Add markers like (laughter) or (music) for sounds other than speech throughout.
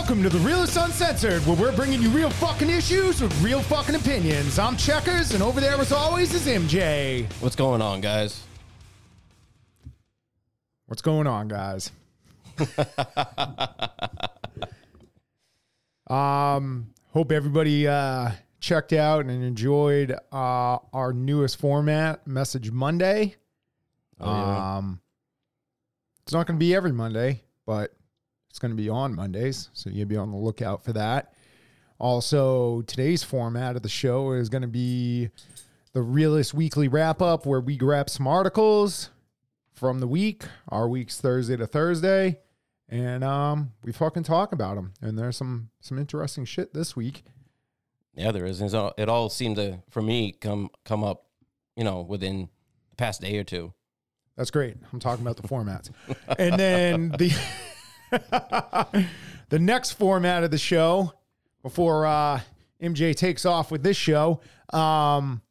Welcome to the Realist Uncensored, where we're bringing you real fucking issues with real fucking opinions. I'm Checkers, and over there, as always, is MJ. What's going on, guys? What's going on, guys? (laughs) um, hope everybody uh, checked out and enjoyed uh, our newest format, Message Monday. Um, it's not going to be every Monday, but it's going to be on Mondays, so you'll be on the lookout for that. Also, today's format of the show is going to be the Realist Weekly Wrap Up, where we grab some articles from the week. Our week's Thursday to Thursday, and um, we fucking talk about them. And there's some some interesting shit this week. Yeah, there is. All- It all seemed to, for me, come come up, you know, within the past day or two. That's great. I'm talking about the formats. And then the (laughs) (laughs) the next format of the show before uh, MJ takes off with this show um,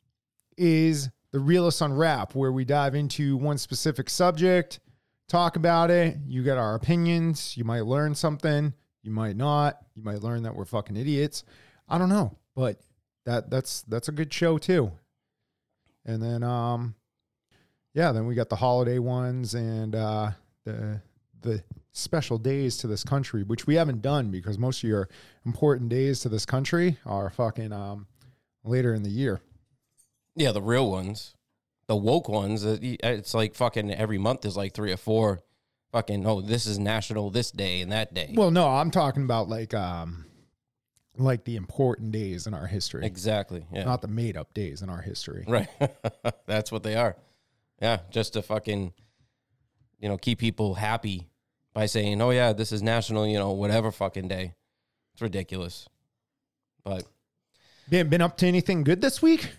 is the Realist Unwrap, where we dive into one specific subject, talk about it. You get our opinions. You might learn something. You might not. You might learn that we're fucking idiots. I don't know, but that that's that's a good show too. And then um yeah, then we got the holiday ones and uh, the the special days to this country, which we haven't done because most of your important days to this country are fucking um, later in the year. Yeah, the real ones, the woke ones. uh, It's like fucking every month is like three or four. Fucking oh, this is national this day and that day. Well, no, I'm talking about like um, like the important days in our history, exactly. Yeah. not the made up days in our history. Right. (laughs) That's what they are. Yeah, just to fucking, you know, keep people happy by saying, "Oh yeah, this is national," you know, whatever fucking day. It's ridiculous. But Been been up to anything good this week?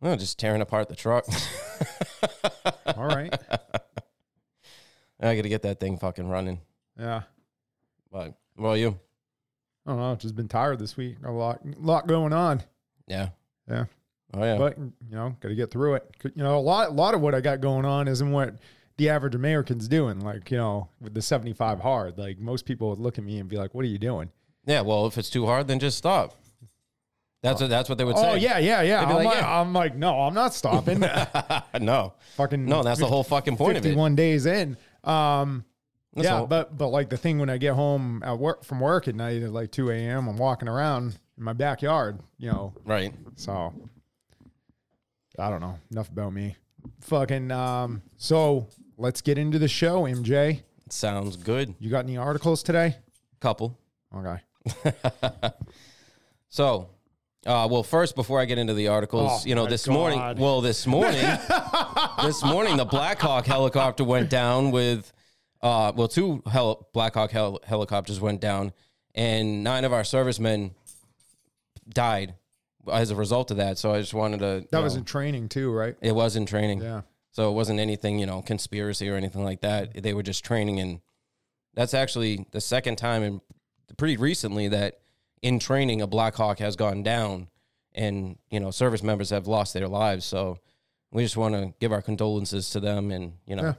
no, just tearing apart the truck. (laughs) All right, I got to get that thing fucking running. yeah. But what about you? I don't know. Just been tired this week. A lot, lot going on. Yeah. Yeah. Oh yeah. but you know, got to get through it. You know, a lot, a lot of what I got going on isn't what the average American's doing. Like, you know, with the seventy-five hard, like most people would look at me and be like, "What are you doing?" yeah. Well, if it's too hard, then just stop. That's what that's what they would say. Oh yeah, yeah, yeah. I'm like, like, yeah. I'm like, no, I'm not stopping. (laughs) No. Fucking No, that's the whole fucking point of it. Fifty-one days in. Um, That's yeah, all- but but like the thing when I get home at work from work at night at like two a.m., I'm walking around in my backyard. You know, Right. So I don't know. Enough about me. Fucking um so let's get into the show, MJ. Sounds good. You got any articles today? Couple. Okay. (laughs) So, uh, well, first, before I get into the articles, Oh, you know, this God. morning, well, this morning, (laughs) this morning, the Blackhawk helicopter went down with, uh, well, two hel- Blackhawk hel- helicopters went down, and nine of our servicemen died as a result of that. So I just wanted to. That was know, in training too, right? it was in training. Yeah. So it wasn't anything, you know, conspiracy or anything like that. They were just training, and that's actually the second time, in pretty recently, that in training a Black Hawk has gone down, and you know, service members have lost their lives. So we just want to give our condolences to them and you know, Yeah.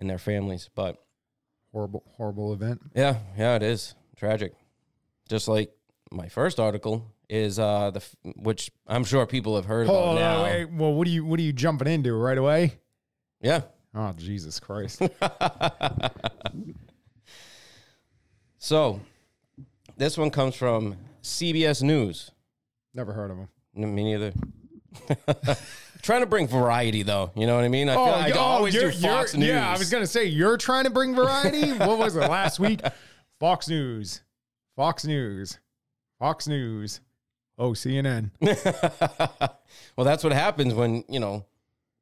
and their families. But Horrible, horrible event. yeah, yeah, it is tragic. Just like my first article is uh the f- which I'm sure people have heard about Oh, now. wait, well, what are you what are you jumping into right away? Yeah. Oh, Jesus Christ. (laughs) So this one comes from CBS News. Never heard of him. N- Me neither. (laughs) Trying to bring variety, though. You know what I mean? I feel oh, like I oh, always do Fox News. Yeah, I was gonna say you're trying to bring variety. what was it last week? (laughs) Fox News, Fox News, Fox News. Oh, CNN. well, that's what happens when you know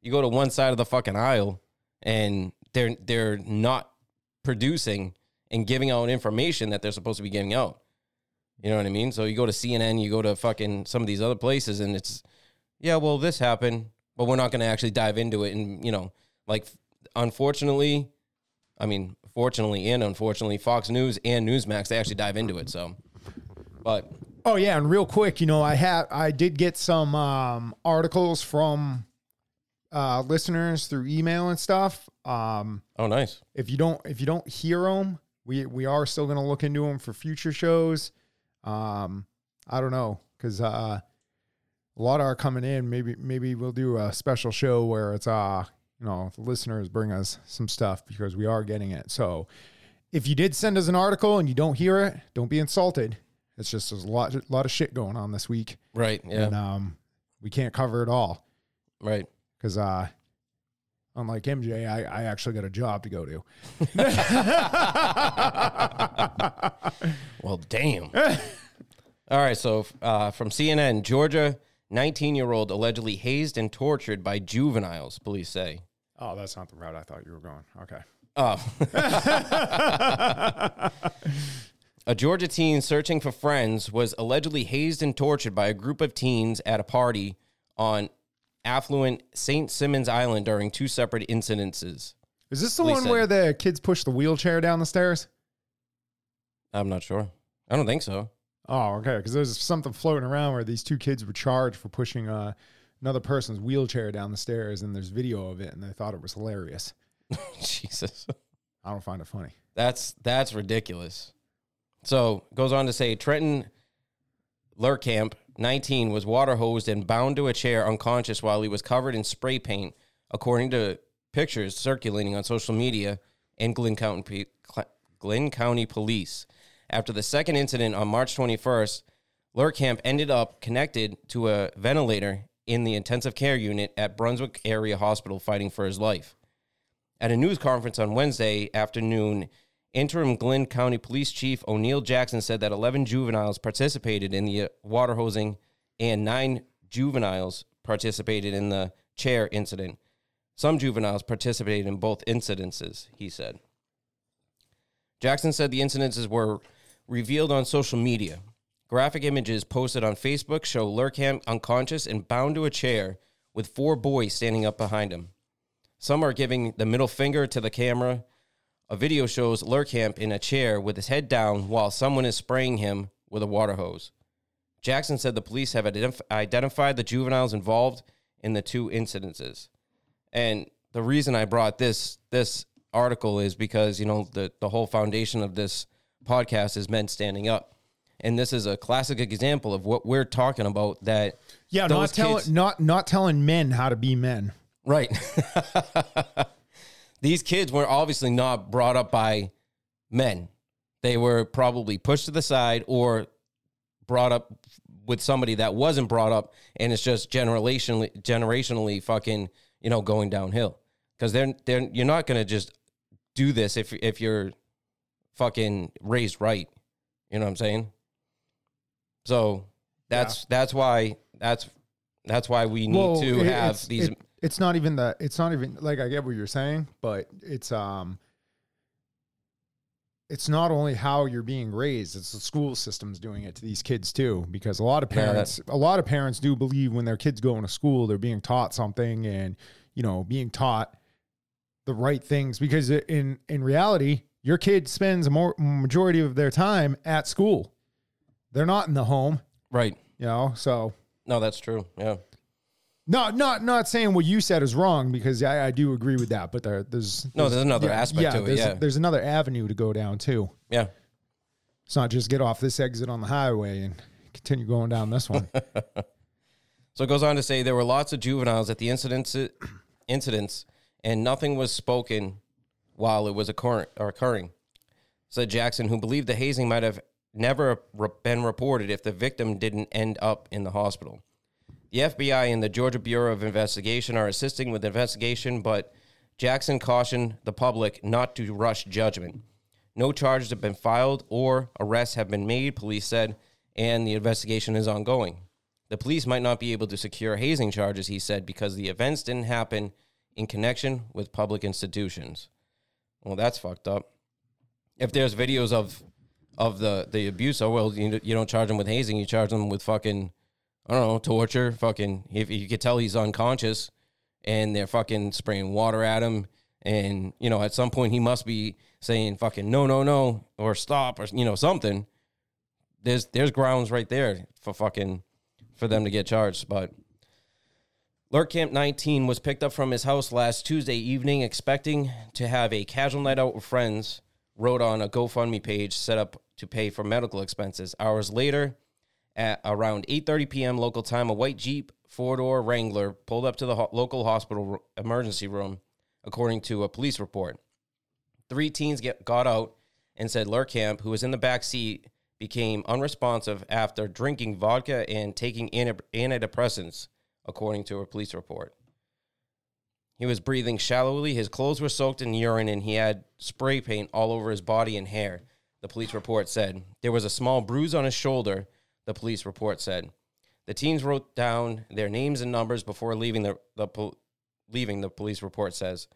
you go to one side of the fucking aisle and they're they're not producing and giving out information that they're supposed to be giving out. You know what I mean? So you go to CNN, you go to fucking some of these other places, and it's yeah, well, this happened, but we're not going to actually dive into it. And you know, like unfortunately, I mean, fortunately and unfortunately, Fox News and Newsmax they actually dive into it. So, but Oh yeah, and real quick, you know, I had I did get some um, articles from uh, listeners through email and stuff. Um, oh, nice. if you don't if you don't hear them, we we are still going to look into them for future shows. Um, I don't know because uh, a lot are coming in. Maybe maybe we'll do a special show where it's uh you know the listeners bring us some stuff because we are getting it. So if you did send us an article and you don't hear it, don't be insulted. It's just there's a lot a lot of shit going on this week, Right. Yeah. and um, we can't cover it all Right. Because uh, unlike MJ, I, I actually got a job to go to. (laughs) Well, damn. All right. So uh, from CNN, Georgia, 19 year old allegedly hazed and tortured by juveniles, police say. Oh, that's not the route I thought you were going. Okay. Oh. (laughs) a Georgia teen searching for friends was allegedly hazed and tortured by a group of teens at a party on affluent St. Simons Island during two separate incidences. Is this the Police one said- where the kids push the wheelchair down the stairs? I'm not sure. I don't think so. Oh, okay. Because there's something floating around where these two kids were charged for pushing uh, another person's wheelchair down the stairs, and there's video of it, and they thought it was hilarious. (laughs) Jesus. I don't find it funny. That's that's ridiculous. So goes on to say Trenton Lehrkamp, 19, was water hosed and bound to a chair unconscious while he was covered in spray paint, according to pictures circulating on social media and Glynn County, County Police. After the second incident on March 21st, Lehrkamp ended up connected to a ventilator in the intensive care unit at Brunswick Area Hospital fighting for his life. At a news conference on Wednesday afternoon, interim Glynn County Police Chief O'Neill Jackson said that 11 juveniles participated in the uh, water hosing and nine juveniles participated in the chair incident. Some juveniles participated in both incidences, he said. Jackson said the incidences were revealed on social media. Graphic images posted on Facebook show Lehrkamp unconscious and bound to a chair with four boys standing up behind him. Some are giving the middle finger to the camera. A video shows Lehrkamp in a chair with his head down while someone is spraying him with a water hose. Jackson said the police have identif- identified the juveniles involved in the two incidences. And the reason I brought this this article is because, you know, the, the whole foundation of this podcast is men standing up. And this is a classic example of what we're talking about that Yeah, those not telling kids- not not telling men how to be men. Right. (laughs) These kids were obviously not brought up by men. They were probably pushed to the side or brought up with somebody that wasn't brought up and it's just generationally generationally fucking, you know, going downhill. Cuz they're they're you're not going to just do this if if you're fucking raised right. You know what I'm saying? So that's that's why that's that's why we need Well, to it- have these it- it's not even the. It's not even like I get what you're saying, but it's um. It's not only how you're being raised; it's the school system's doing it to these kids too. Because a lot of Yeah, parents, a lot of parents do believe when their kids go into school, they're being taught something, and you know, being taught the right things. Because in in reality, your kid spends a more majority of their time at school. They're not in the home, right. you know. So No, that's true. Yeah. Not not not saying what you said is wrong because I, I do agree with that, but there, there's No, there's another aspect to it, There's, yeah. there's another avenue to go down too. Yeah. It's not just get off this exit on the highway and continue going down this one. (laughs) So it goes on to say there were lots of juveniles at the incidents, incidents and nothing was spoken while it was occurring. occurring. Said Jackson, who believed the hazing might have never been reported if the victim didn't end up in the hospital. The FBI and the Georgia Bureau of Investigation are assisting with the investigation, but Jackson cautioned the public not to rush judgment. No charges have been filed or arrests have been made, police said, and the investigation is ongoing. The police might not be able to secure hazing charges, he said, because the events didn't happen in connection with public institutions. Well, that's fucked up. If there's videos of of the the abuse, oh well, you, you don't charge them with hazing, you charge them with fucking I don't know torture. Fucking if you could tell he's unconscious, and they're fucking spraying water at him, and you know at some point he must be saying fucking no no no or stop or you know something. There's there's grounds right there for fucking for them to get charged, but. Lehrkamp 19 was picked up from his house last Tuesday evening, expecting to have a casual night out with friends wrote on a GoFundMe page set up to pay for medical expenses. Hours later, at around 8:30 p.m. local time, a white Jeep four-door Wrangler pulled up to the ho- local hospital ro- emergency room, according to a police report. Three teens get, got out and said Lehrkamp, who was in the back seat, became unresponsive after drinking vodka and taking anti- antidepressants, according to a police report. He was breathing shallowly. His clothes were soaked in urine, and he had spray paint all over his body and hair. The police report said there was a small bruise on his shoulder. The police report said the teens wrote down their names and numbers before leaving the, the pol- leaving. The police report says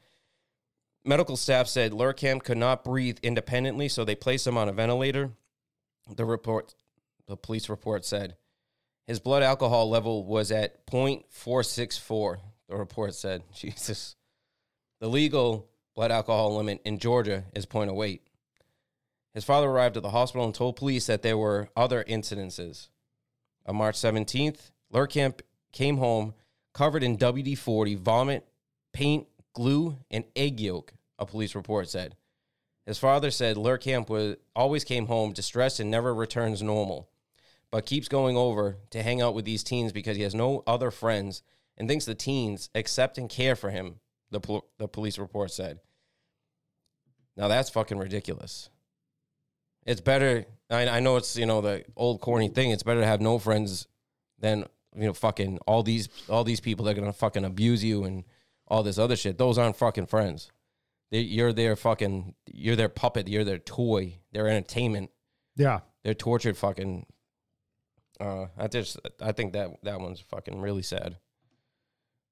medical staff said Lehrkamp could not breathe independently, so they placed him on a ventilator. The report, the police report said his blood alcohol level was at 0.464. The report said, (laughs) Jesus. The legal blood alcohol limit in Georgia is 0.08. His father arrived at the hospital and told police that there were other incidences. On March 17th, Lehrkamp came home covered in WD 40, vomit, paint, glue, and egg yolk, a police report said. His father said Lehrkamp was, always came home distressed and never returns normal, but keeps going over to hang out with these teens because he has no other friends and thinks the teens accept and care for him, the, pol- the police report said. Now that's fucking ridiculous. It's better. I, I know it's you know the old corny thing. It's better to have no friends than you know fucking all these all these people that are gonna fucking abuse you and all this other shit. Those aren't fucking friends. They, you're their fucking. You're their puppet. You're their toy. Their entertainment. Yeah. They're tortured fucking. Uh, I just I think that that one's fucking really sad.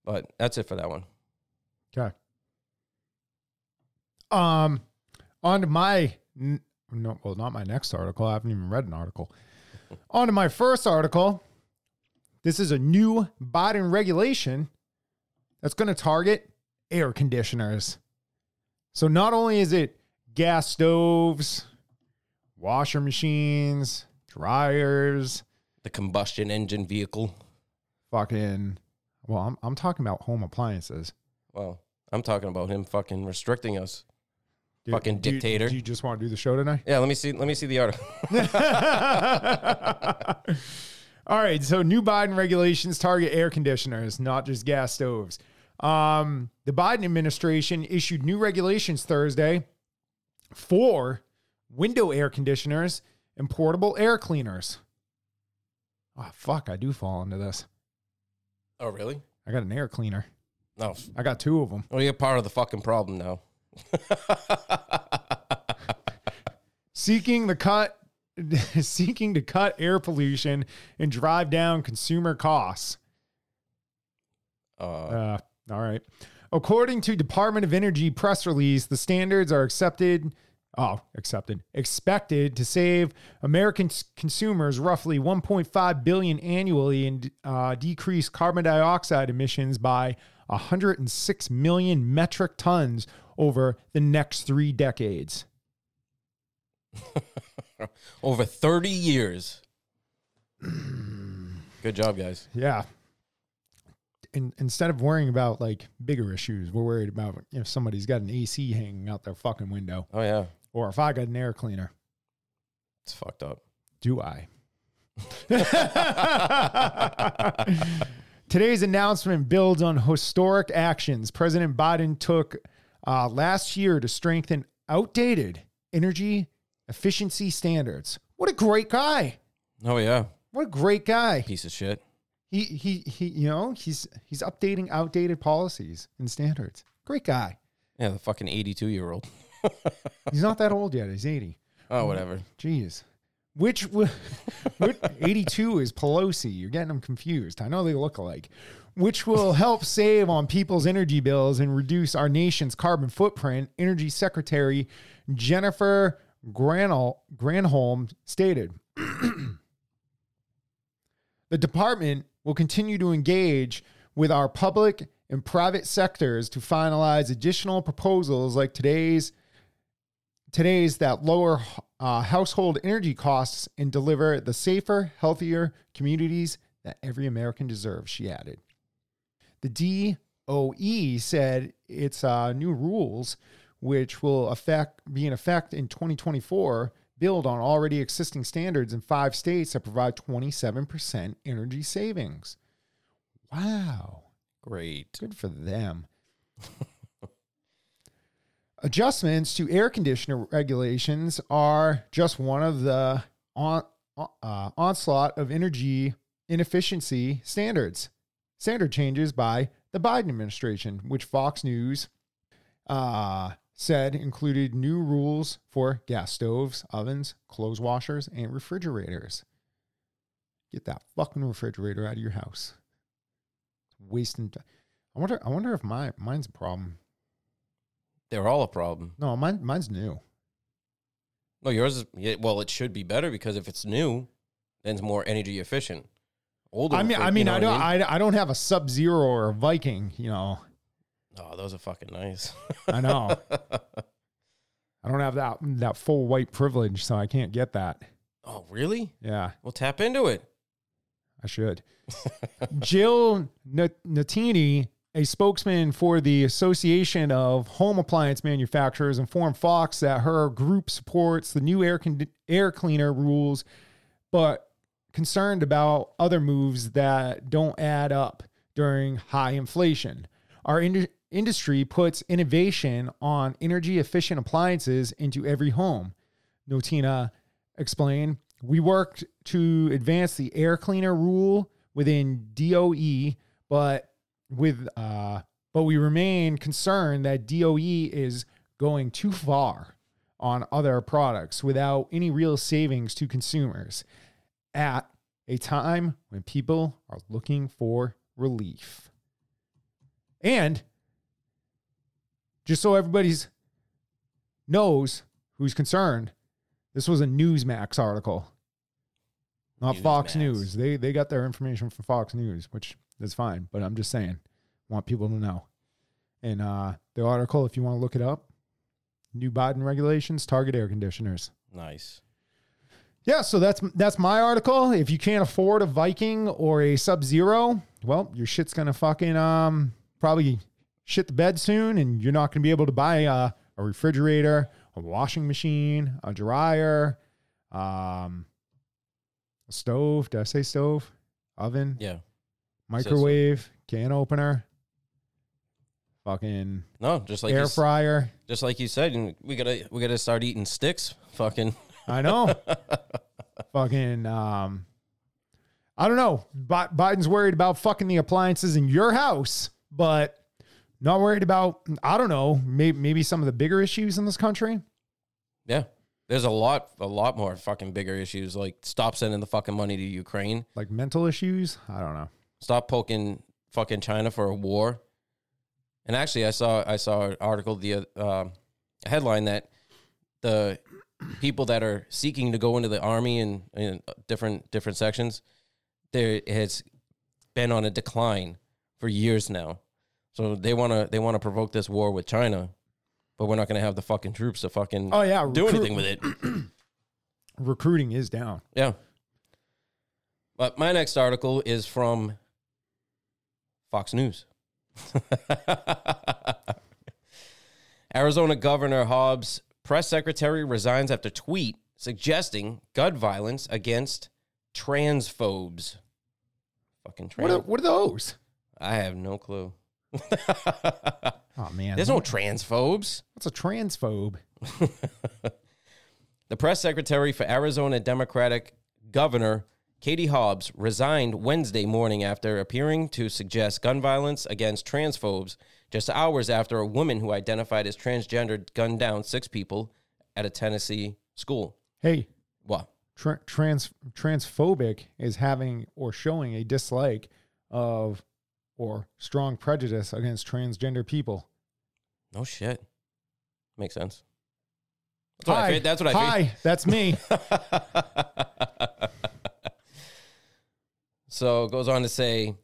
But that's it for that one. Okay. Um, on to my no, well, not my next article. I haven't even read an article. (laughs) on to my first article. This is a new Biden regulation that's going to target air conditioners. So not only is it gas stoves, washer machines, dryers, The combustion engine vehicle. fucking well, I'm I'm talking about home appliances. Well, I'm talking about him fucking restricting us. Do- Fucking do you- dictator. Do you just want to do the show tonight? Yeah, let me see. Let me see the article. (laughs) (laughs) All right, so new Biden regulations target air conditioners, not just gas stoves. Um, the Biden administration issued new regulations Thursday for window air conditioners and portable air cleaners. Oh, fuck, I do fall into this. oh, really? I got an air cleaner. No. I got two of them. Well, you're part of the fucking problem now. Seeking the cut (laughs) seeking to cut air pollution and drive down consumer costs. Uh, Uh, all right. According to Department of Energy press release, the standards are accepted. Oh, accepted. Expected to save American consumers roughly 1.5 billion annually and uh, decrease carbon dioxide emissions by 106 million metric tons over the next three decades. (laughs) over 30 years. (clears throat) Good job, guys. Yeah. In, instead of worrying about like bigger issues, we're worried about if somebody's got an AC hanging out their fucking window, Oh, yeah. or if I got an air cleaner. It's fucked up. Do I? (laughs) Today's announcement builds on historic actions President Biden took uh, last year to strengthen outdated energy efficiency standards. What a great guy! Oh, yeah. What a great guy! Piece of shit. He he he. You know he's he's updating outdated policies and standards. Great guy. Yeah, the fucking 82 year old. (laughs) He's not that old yet. He's eighty. Oh, whatever. Jeez. Which, (laughs) which 82 is Pelosi? You're getting them confused. I know they look alike. Which will help save on people's energy bills and reduce our nation's carbon footprint, Energy Secretary Jennifer Granol, Granholm stated. (clears throat) the department will continue to engage with our public and private sectors to finalize additional proposals like today's today's that lower uh, household energy costs and deliver the safer, healthier communities that every American deserves, she added. The DOE said its uh, new rules which will affect be in effect in 2024, build on already existing standards in five states that provide 27% energy savings. Wow. Great. Good for them. (laughs) Adjustments to air conditioner regulations are just one of the on, uh, onslaught of energy inefficiency standards. Standard changes by the Biden administration, which Fox News uh, said included new rules for gas stoves, ovens, clothes washers, and refrigerators. Get that fucking refrigerator out of your house. It's wasting time. I wonder. I wonder if my mine's a problem. They're all a problem. No, mine mine's new. No, yours is yeah, well. It should be better because if it's new, then it's more energy efficient. Older. I mean, refri- I you mean, know I don't, mean? I, I don't have a Sub Zero or a Viking. You know, Oh, those are fucking nice. (laughs) I know. I don't have that that full white privilege, so I can't get that. oh, really? Yeah, Well, tap into it. I should. Jill Notini, a spokesman for the Association of Home Appliance Manufacturers, informed Fox that her group supports the new air con- air cleaner rules, but concerned about other moves that don't add up during high inflation. Our ind- industry puts innovation on energy efficient appliances into every home. Notina explained, we worked to advance the air cleaner rule within DOE, but with uh, but we remain concerned that DOE is going too far on other products without any real savings to consumers at a time when people are looking for relief. And just so everybody's knows who's concerned, this was a Newsmax article, not Fox News. They they got their information from Fox News, which is fine. But I'm just saying, want people to know. And uh, the article, if you want to look it up, new Biden regulations target air conditioners. Nice. Yeah, so that's that's my article. If you can't afford a Viking or a Sub Zero, well, your shit's gonna fucking um probably shit the bed soon, and you're not gonna be able to buy uh, a refrigerator, a washing machine, a dryer, um, a stove. Did I say stove? Oven, Yeah. microwave, can opener, fucking No, just like air you, fryer. just like you said, and we gotta we gotta start eating sticks. Fucking. I know. (laughs) fucking um I don't know. Bi- Biden's worried about fucking the appliances in your house, but not worried about I don't know, maybe maybe some of the bigger issues in this country. Yeah. There's a lot, a lot more fucking bigger issues. Like stop sending the fucking money to Ukraine. Like mental issues. I don't know. Stop poking fucking China for a war. And actually, I saw I saw an article the uh, headline that the people that are seeking to go into the army and in different different sections, there has been on a decline for years now. So they want to they want to provoke this war with China, but we're not going to have the fucking troops to fucking Oh yeah, do recruit- anything with it. (clears throat) Recruiting is down. Yeah. But my next article is from Fox News. (laughs) Arizona Governor Hobbs' press secretary resigns after tweet suggesting gun violence against transphobes. Fucking What are, what are those? I have no clue. (laughs) Oh man. There's no transphobes. What's a transphobe? (laughs) The press secretary for Arizona Democratic Governor Katie Hobbs resigned Wednesday morning after appearing to suggest gun violence against transphobes just hours after a woman who identified as transgender gunned down six people at a Tennessee school. Hey, What? tra- trans transphobic is having or showing a dislike of or strong prejudice against transgender people. No shit. Makes sense. That's what I, Hi, that's what I Hi, that's me. (laughs) (laughs) So it goes on to say,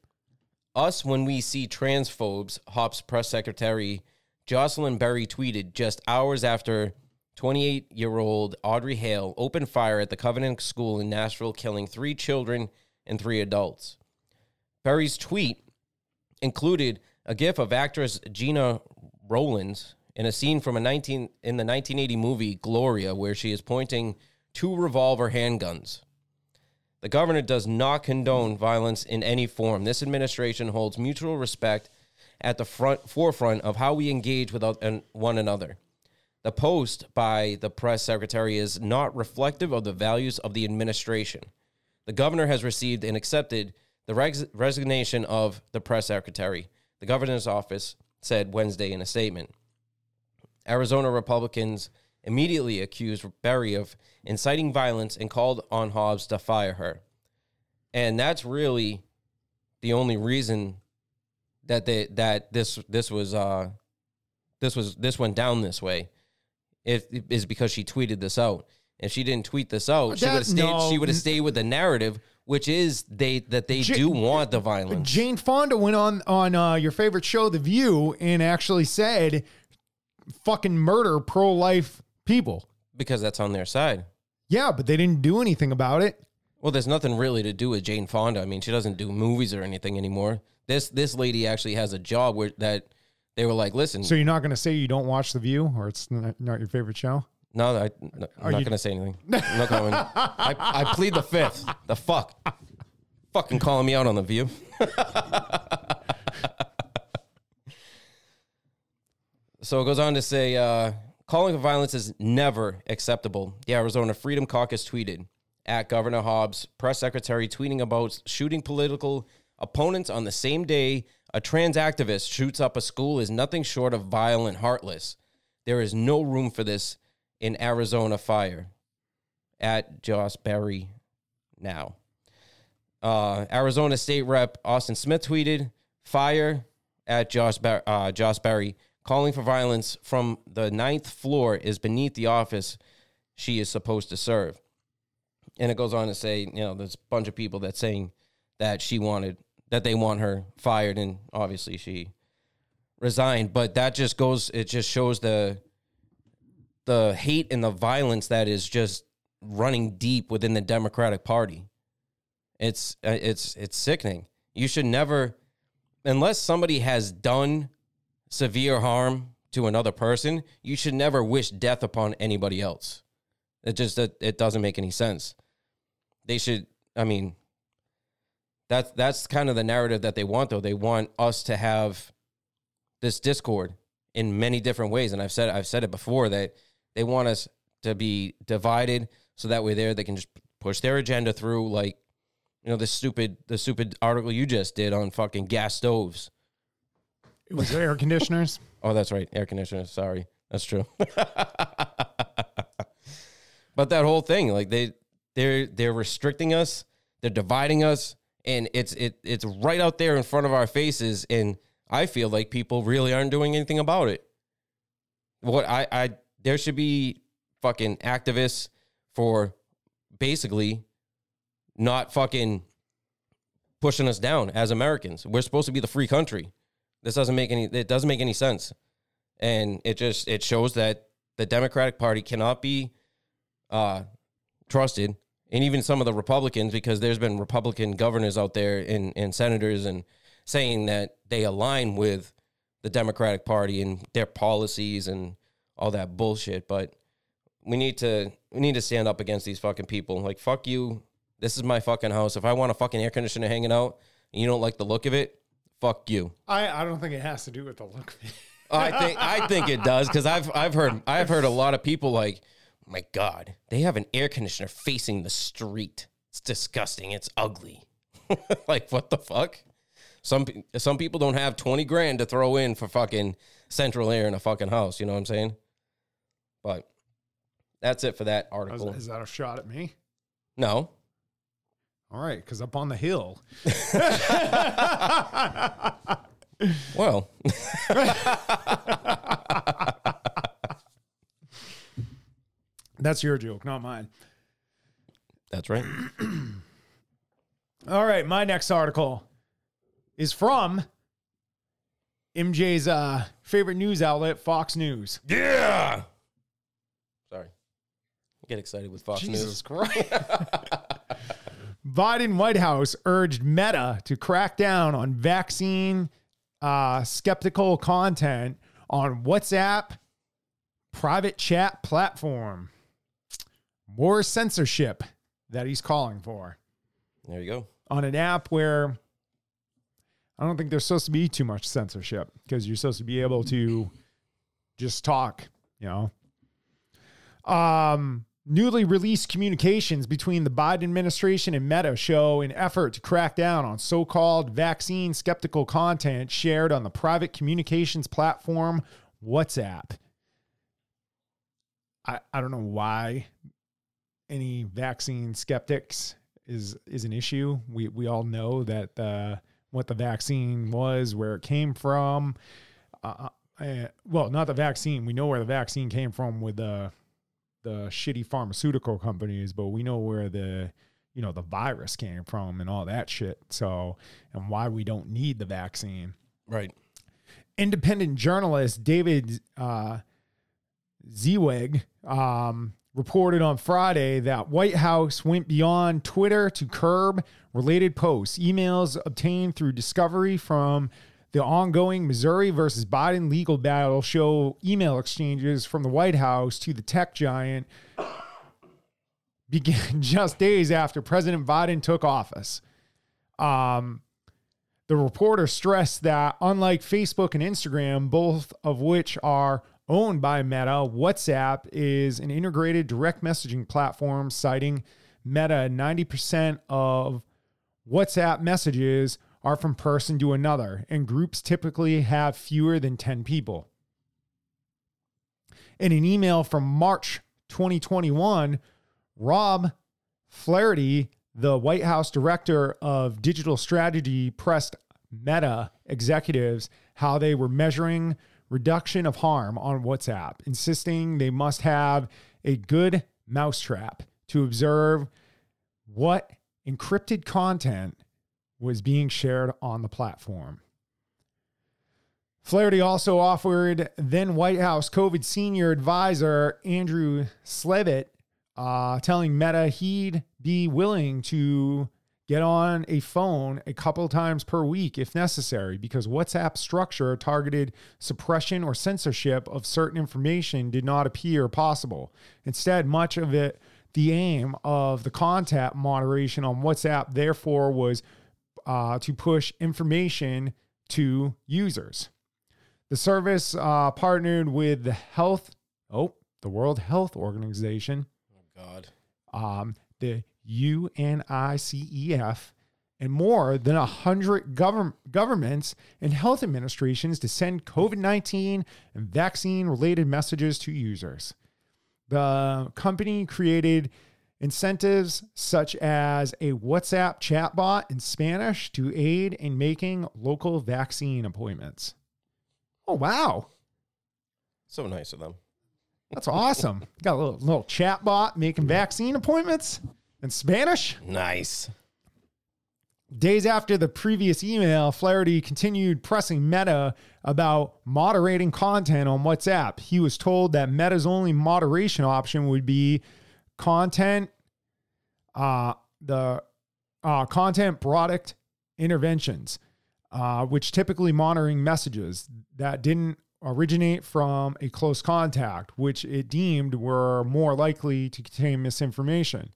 us when we see transphobes, Hobbs press secretary Josselyn Berry tweeted just hours after 28 year old Audrey Hale opened fire at the Covenant School in Nashville, killing three children and three adults. Berry's tweet included a gif of actress Gena Rowlands in a scene from a 19 in the 1980 movie Gloria where she is pointing two revolver handguns. The governor does not condone violence in any form. This administration holds mutual respect at the front forefront of how we engage with one another. The post by the press secretary is not reflective of the values of the administration. The governor has received and accepted the res- resignation of the press secretary, the governor's office said Wednesday in a statement. Arizona Republicans immediately accused Berry of inciting violence and called on Hobbs to fire her. And that's really the only reason that they that this this was uh this was this went down this way. It is because she tweeted this out. If she didn't tweet this out, she would have stayed. No. She would have stayed with the narrative, which is they that they do want the violence. Jane Fonda went on on uh, your favorite show, The View, and actually said, "Fucking murder pro life people." Because that's on their side. Yeah, but they didn't do anything about it. Well, there's nothing really to do with Jane Fonda. I mean, she doesn't do movies or anything anymore. This this lady actually has a job where that they were like, listen. So you're not going to say you don't watch The View or it's not, not your favorite show? No, I, am not going to say anything. (laughs) Not going. I, I plead the fifth. The fuck. Fucking calling me out on The View. (laughs) so it goes on to say, uh, calling for violence is never acceptable. The Arizona Freedom Caucus tweeted at Governor Hobbs, press secretary tweeting about shooting political opponents on the same day a trans activist shoots up a school is nothing short of vile and heartless. There is no room for this in Arizona fire. At Josh Berry now. Uh, Arizona State Rep Austin Smith tweeted, "Fire at Josh Bar- uh, Josh Berry, calling for violence from the ninth floor is beneath the office she is supposed to serve." And it goes on to say, you know, there's a bunch of people that saying that she wanted that they want her fired, and obviously she resigned. But that just goes, it just shows the the hate and the violence that is just running deep within the Democratic Party. It's uh, it's it's sickening. You should never, unless somebody has done severe harm to another person, you should never wish death upon anybody else. It just it, it doesn't make any sense. They should. I mean, that's that's kind of the narrative that they want though. They want us to have this discord in many different ways. And I've said I've said it before that they want us to be divided so that way there they can just push their agenda through like you know the stupid the stupid article you just did on fucking gas stoves. It was air conditioners. (laughs) oh, that's right. Air conditioners. Sorry. That's true. (laughs) but that whole thing, like they they're they're restricting us, they're dividing us, and it's it it's right out there in front of our faces and I feel like people really aren't doing anything about it. What I I there should be fucking activists for basically not fucking pushing us down as Americans. We're supposed to be the free country. This doesn't make any it doesn't make any sense. And it just it shows that the Democratic Party cannot be uh trusted and even some of the Republicans, because there's been Republican governors out there and, and senators and saying that they align with the Democratic Party and their policies and all that bullshit. But we need to we need to stand up against these fucking people. Like fuck you. This is my fucking house. If I want a fucking air conditioner hanging out and you don't like the look of it, fuck you. I, I don't think it has to do with the look. I think I think it does because I've I've heard I've heard a lot of people like my God, they have an air conditioner facing the street. It's disgusting. It's ugly. (laughs) like what the fuck? Some some people don't have twenty grand to throw in for fucking central air in a fucking house. You know what I'm saying? But that's it for that article. Is that a shot at me? No. All right, because up on the hill. (laughs) well. (laughs) That's your joke, not mine. That's right. All right, my next article is from MJ's uh, favorite news outlet, Fox News. Yeah. Sorry. Get excited with Fox Jesus News. Christ. (laughs) Biden White House urged Meta to crack down on vaccine uh, skeptical content on WhatsApp private chat platform. More censorship that he's calling for There you go. on an app where I don't think there's supposed to be too much censorship because you're supposed to be able to just talk, you know. Um, newly released communications between the Biden administration and Meta show an effort to crack down on so called vaccine skeptical content shared on the private communications platform WhatsApp. I, I don't know why any vaccine skeptics is is an issue. We we all know that uh, what the vaccine was, where it came from. Uh, uh, well, not the vaccine. We know where the vaccine came from with the the shitty pharmaceutical companies, but we know where the you know the virus came from and all that shit. So and why we don't need the vaccine. Right. Independent journalist David uh, um, reported on Friday that White House went beyond Twitter to curb related posts. Emails obtained through discovery from the ongoing Missouri versus Biden legal battle show email exchanges from the White House to the tech giant (laughs) began (laughs) just days after President Biden took office. Um, the reporter stressed that, unlike Facebook and Instagram, both of which are owned by Meta, WhatsApp is an integrated direct messaging platform, citing Meta 90% of WhatsApp messages are from person to another, and groups typically have fewer than 10 people. In an email from March 2021, Rob Flaherty, the White House director of digital strategy, pressed Meta executives how they were measuring reduction of harm on WhatsApp, insisting they must have a good mousetrap to observe what encrypted content was being shared on the platform. Flaherty also offered then White House COVID senior advisor Andrew Slavitt, uh, telling Meta he'd be willing to get on a phone a couple times per week if necessary because WhatsApp's structure targeted suppression or censorship of certain information did not appear possible. Instead, much of it, the aim of the content moderation on WhatsApp, therefore, was uh, to push information to users. The service uh, partnered with the health, oh, the World Health Organization, Oh God. um, the UNICEF, and more than 100 govern- governments and health administrations to send COVID 19 and vaccine related messages to users. The company created incentives such as a WhatsApp chatbot in Spanish to aid in making local vaccine appointments. Oh, wow. So nice of them. That's awesome. (laughs) Got a little, little chatbot making vaccine appointments in Spanish. Nice. Days after the previous email, Flaherty continued pressing Meta about moderating content on WhatsApp. He was told that Meta's only moderation option would be content, uh, the uh, content product interventions, uh, which typically monitoring messages that didn't originate from a close contact, which it deemed were more likely to contain misinformation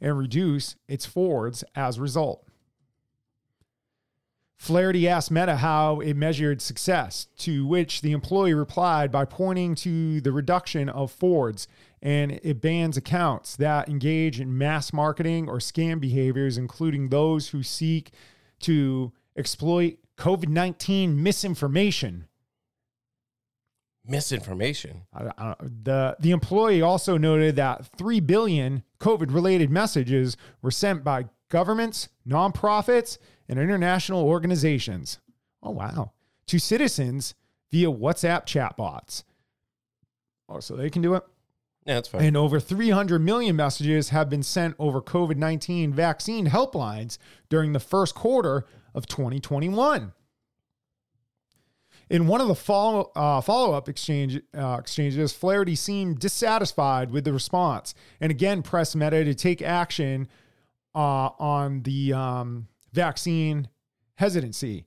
and reduce its forwards as a result. Flaherty asked Meta how it measured success, to which the employee replied by pointing to the reduction of forwards and it bans accounts that engage in mass marketing or scam behaviors, including those who seek to exploit COVID 19 misinformation. Misinformation. I- I- the the employee also noted that three billion COVID related messages were sent by governments, nonprofits, and international organizations. Oh wow! To citizens via WhatsApp chatbots. Oh, so they can do it. Yeah, that's fine. And over 300 million messages have been sent over COVID 19 vaccine helplines during the first quarter of 2021. In one of the follow uh, follow up exchange uh, exchanges, Flaherty seemed dissatisfied with the response, and again pressed Meta to take action uh, on the um, vaccine hesitancy.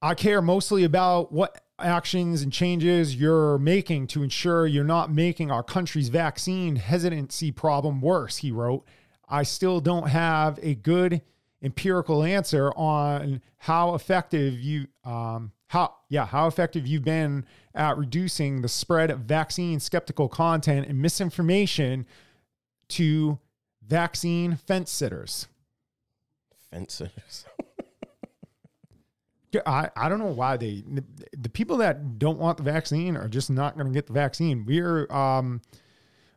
I care mostly about what actions and changes you're making to ensure you're not making our country's vaccine hesitancy problem worse, he wrote. I still don't have a good empirical answer on how effective you um, how yeah how effective you've been at reducing the spread of vaccine skeptical content and misinformation to vaccine fence sitters. Fence sitters. (laughs) I, I don't know why they the people that don't want the vaccine are just not going to get the vaccine. We're um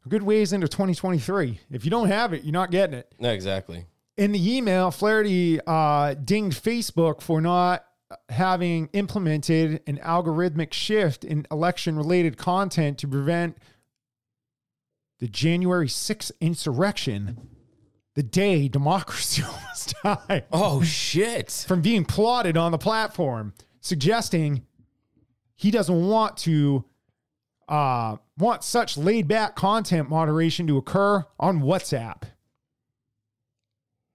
a good ways into 2023. If you don't have it, you're not getting it. no, exactly. In the email, Flaherty uh, dinged Facebook for not having implemented an algorithmic shift in election related content to prevent the January 6th insurrection, the day democracy (laughs) almost died Oh shit. from being plotted on the platform, suggesting he doesn't want to uh, want such laid back content moderation to occur on WhatsApp.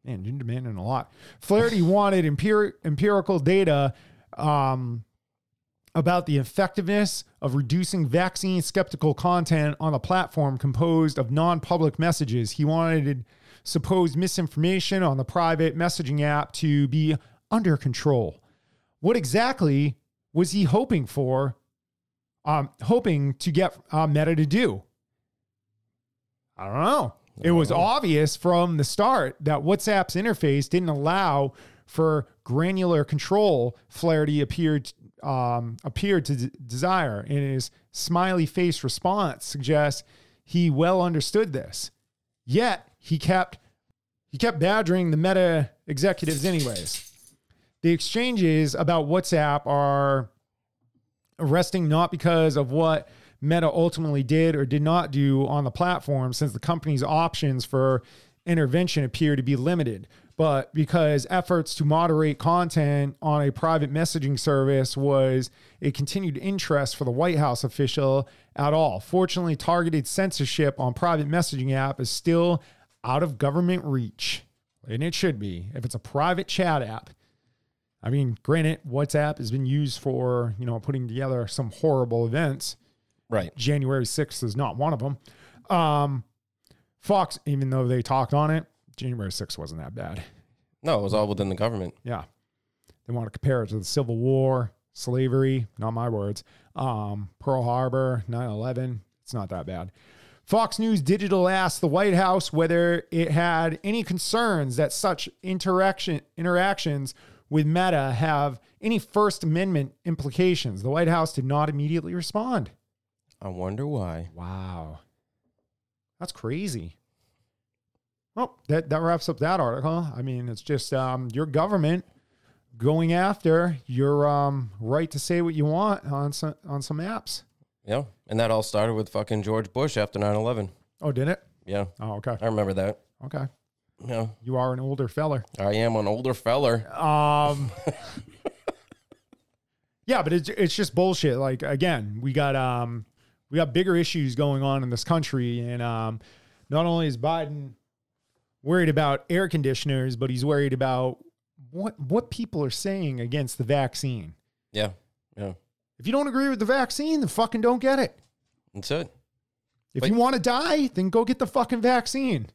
Man, you're demanding a lot. Flaherty (laughs) wanted empiri- empirical data um, about the effectiveness of reducing vaccine skeptical content on a platform composed of non public messages. He wanted supposed misinformation on the private messaging app to be under control. What exactly was he hoping for? Um, hoping to get uh, Meta to do? I don't know. It was obvious from the start that WhatsApp's interface didn't allow for granular control. Flaherty appeared um, appeared to d- desire, and his smiley face response suggests he well understood this. Yet he kept he kept badgering the Meta executives anyways. The exchanges about WhatsApp are arresting not because of what Meta ultimately did or did not do on the platform, since the company's options for intervention appear to be limited, but because efforts to moderate content on a private messaging service was a continued interest for the White House official at all. Fortunately, targeted censorship on private messaging app is still out of government reach, and it should be if it's a private chat app. I mean, granted, WhatsApp has been used for, you know, putting together some horrible events. Right. January 6th is not one of them. Um, Fox, even though they talked on it, January 6th wasn't that bad. No, it was all within the government. Yeah. They want to compare it to the Civil War, slavery, not my words, um, Pearl Harbor, 9 11. It's not that bad. Fox News Digital asked the White House whether it had any concerns that such interaction interactions with Meta have any First Amendment implications. The White House did not immediately respond. I wonder why. Wow. That's crazy. Well, that, that wraps up that article. I mean, it's just um, your government going after your um, right to say what you want on some on some apps. Yeah. And that all started with fucking George Bush after 9 11. Oh, did it? Yeah. Oh, okay. I remember that. Okay. Yeah. You are an older feller. I am an older feller. Um, (laughs) yeah, but it's it's just bullshit. Like again, we got um we got bigger issues going on in this country, and um, not only is Biden worried about air conditioners, but he's worried about what what people are saying against the vaccine. Yeah. Yeah. If you don't agree with the vaccine, then fucking don't get it. That's it. If But- you want to die, then go get the fucking vaccine.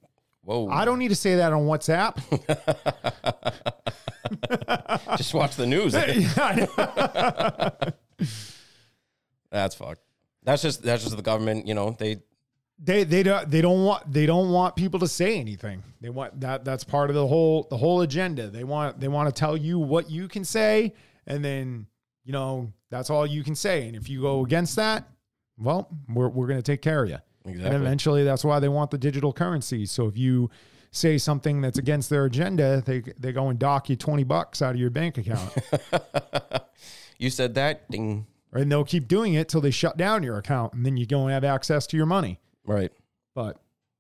Whoa. I don't need to say that on WhatsApp. (laughs) (laughs) Just watch the news. Eh? (laughs) Yeah, That's fucked. That's just that's just the government, you know, they they they don't they don't want they don't want people to say anything. They want that that's part of the whole the whole agenda. They want they want to tell you what you can say and then, you know, that's all you can say. And if you go against that, well, we're we're going to take care of you. And eventually that's why they want the digital currency. So if you say something that's against their agenda, they they go and dock you 20 bucks out of your bank account. (laughs) you said that ding. and they'll keep doing it till they shut down your account and then you go and have access to your money. Right. But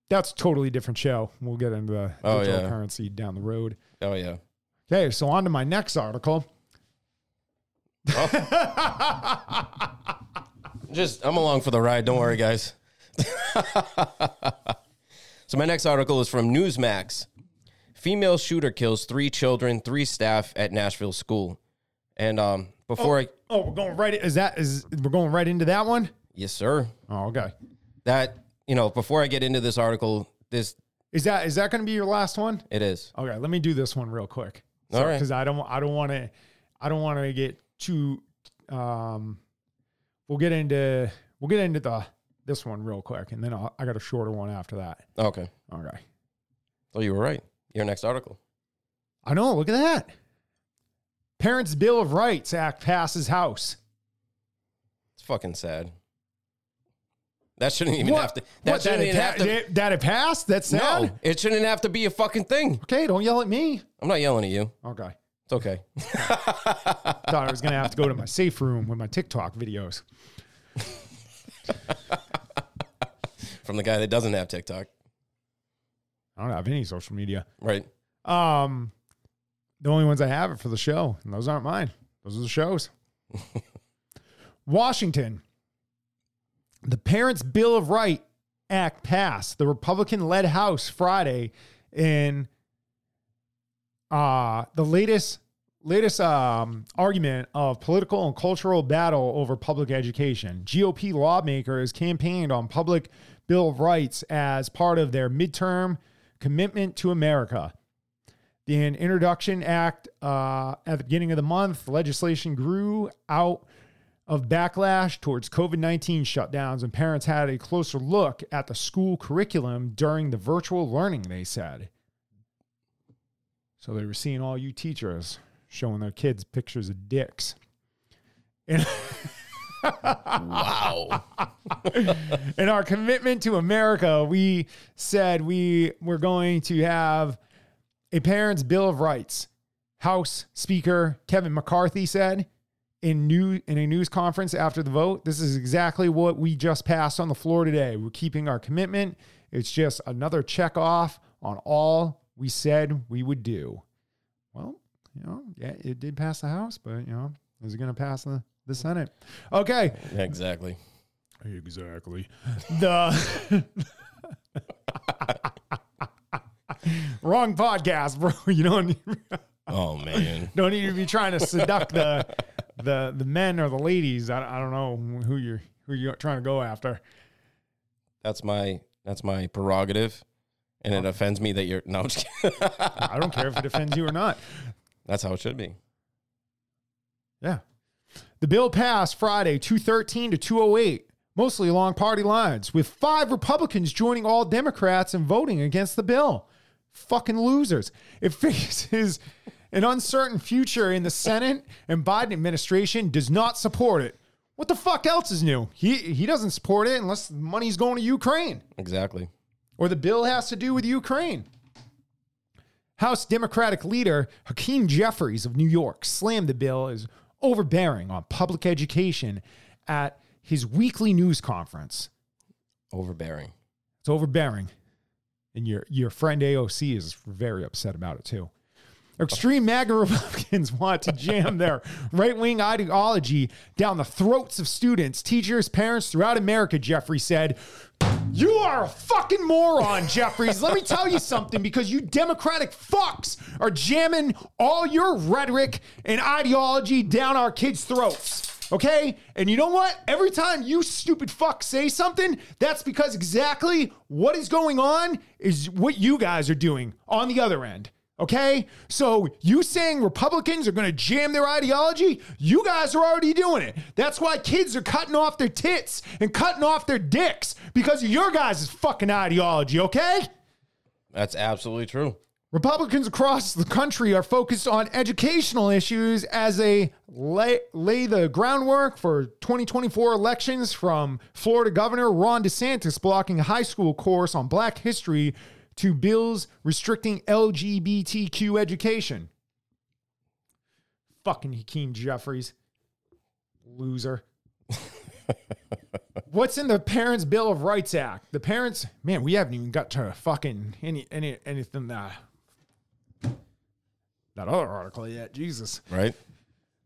that's a totally different show. We'll get into the Oh, digital yeah. currency down the road. Oh yeah. Okay, so on to my next article. (laughs) Just I'm along for the ride. Don't worry, guys. (laughs) so my next article is from Newsmax. Female shooter kills three children, three staff at Nashville school. And um, before I, Oh, we're going right. Is that is we're going right into that one? yes, sir. Oh, okay. That you know, before I get into this article, this Is that is that going to be your last one? it is. Okay, let me do this one real quick. All right. Because I don't I don't want to I don't want to get too. Um, we'll get into we'll get into the this one real quick, and then I'll, I got a shorter one after that. Okay. All right. Oh, you were right. Your next article. I know. Look at that. Parents' Bill of Rights Act passes House. It's fucking sad. That shouldn't even What? have to. That What, shouldn't it, even pa- have to. that- that it passed? That's sad. No, it shouldn't have to be a fucking thing. Okay, don't yell at me. I'm not yelling at you. Okay. It's okay. (laughs) Thought I was gonna have to go to my safe room with my TikTok videos. From the guy that doesn't have TikTok, I don't have any social media. right? Um, the only ones I have are for the show, and those aren't mine. Those are the shows. (laughs) Washington. The Parents' Bill of Right Act passed the Republican-led House Friday in uh, the latest latest um, argument of political and cultural battle over public education. GOP lawmakers campaigned on public Bill of Rights as part of their midterm commitment to America. The Introduction Act uh, at the beginning of the month, legislation grew out of backlash towards COVID 19 shutdowns, and parents had a closer look at the school curriculum during the virtual learning, they said. So they were seeing all you teachers showing their kids pictures of dicks. And Wow. (laughs) in our commitment to America, we said we were going to have a parent's bill of rights. House Speaker Kevin McCarthy said in new in a news conference after the vote, this is exactly what we just passed on the floor today. We're keeping our commitment. It's just another check off on all we said we would do. Well, you know, yeah, it did pass the House, but you know, is it going to pass the the Senate? Okay, exactly. Exactly. The wrong podcast, bro. (laughs) You don't Need, (laughs) Oh man. don't need to be trying to seduct the the the men or the ladies. I, I don't know who you're who you're trying to go after. That's my that's my prerogative, and it offends me that you're. (laughs) No, I'm just kidding. I don't care if it offends you or not. that's how it should be. Yeah. The bill passed Friday 213 to 208, mostly along party lines, with five Republicans joining all Democrats and voting against the bill. Fucking losers. It (laughs) faces an uncertain future in the Senate, and Biden administration does not support it. What the fuck else is new? He he doesn't support it unless the money's going to Ukraine Exactly. Or the bill has to do with Ukraine. House Democratic leader Hakeem Jeffries of New York slammed the bill as overbearing on public education at his weekly news conference. Overbearing. It's overbearing. And your, your friend AOC is very upset about it too. Extreme MAGA (laughs) Republicans want to jam their (laughs) right wing ideology down the throats of students, teachers, parents throughout America, Jeffrey said. You are a fucking moron, Jeffries. Let me tell you something because you Democratic fucks are jamming all your rhetoric and ideology down our kids' throats. Okay? And you know what? Every time you stupid fuck say something, that's because exactly what is going on is what you guys are doing on the other end. Okay? So you saying Republicans are going to jam their ideology? You guys are already doing it. That's why kids are cutting off their tits and cutting off their dicks because of your guys' fucking ideology, okay? That's absolutely true. Republicans across the country are focused on educational issues as they lay, lay the groundwork for 2024 elections from Florida Governor Ron DeSantis blocking a high school course on black history to bills restricting LGBTQ education. Fucking Hakeem Jeffries. Loser. (laughs) What's in the Parents' Bill of Rights Act? The parents, man, we haven't even got to fucking any any anything that that other article yet. Jesus. Right?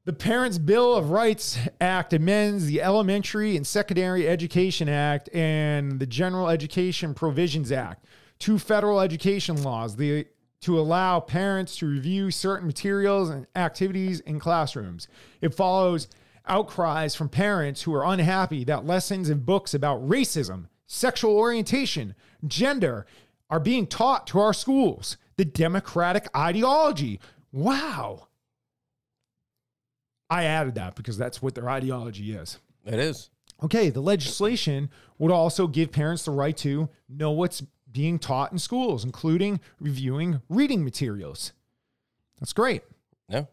The Parents' Bill of Rights Act amends the Elementary and Secondary Education Act and the General Education Provisions Act, two federal education laws. The to allow parents to review certain materials and activities in classrooms. It follows outcries from parents who are unhappy that lessons and books about racism, sexual orientation, gender are being taught to our schools. The democratic ideology. Wow. I added that because that's what their ideology is. It is. Okay, the legislation would also give parents the right to know what's being taught in schools, including reviewing reading materials. That's great. Yeah.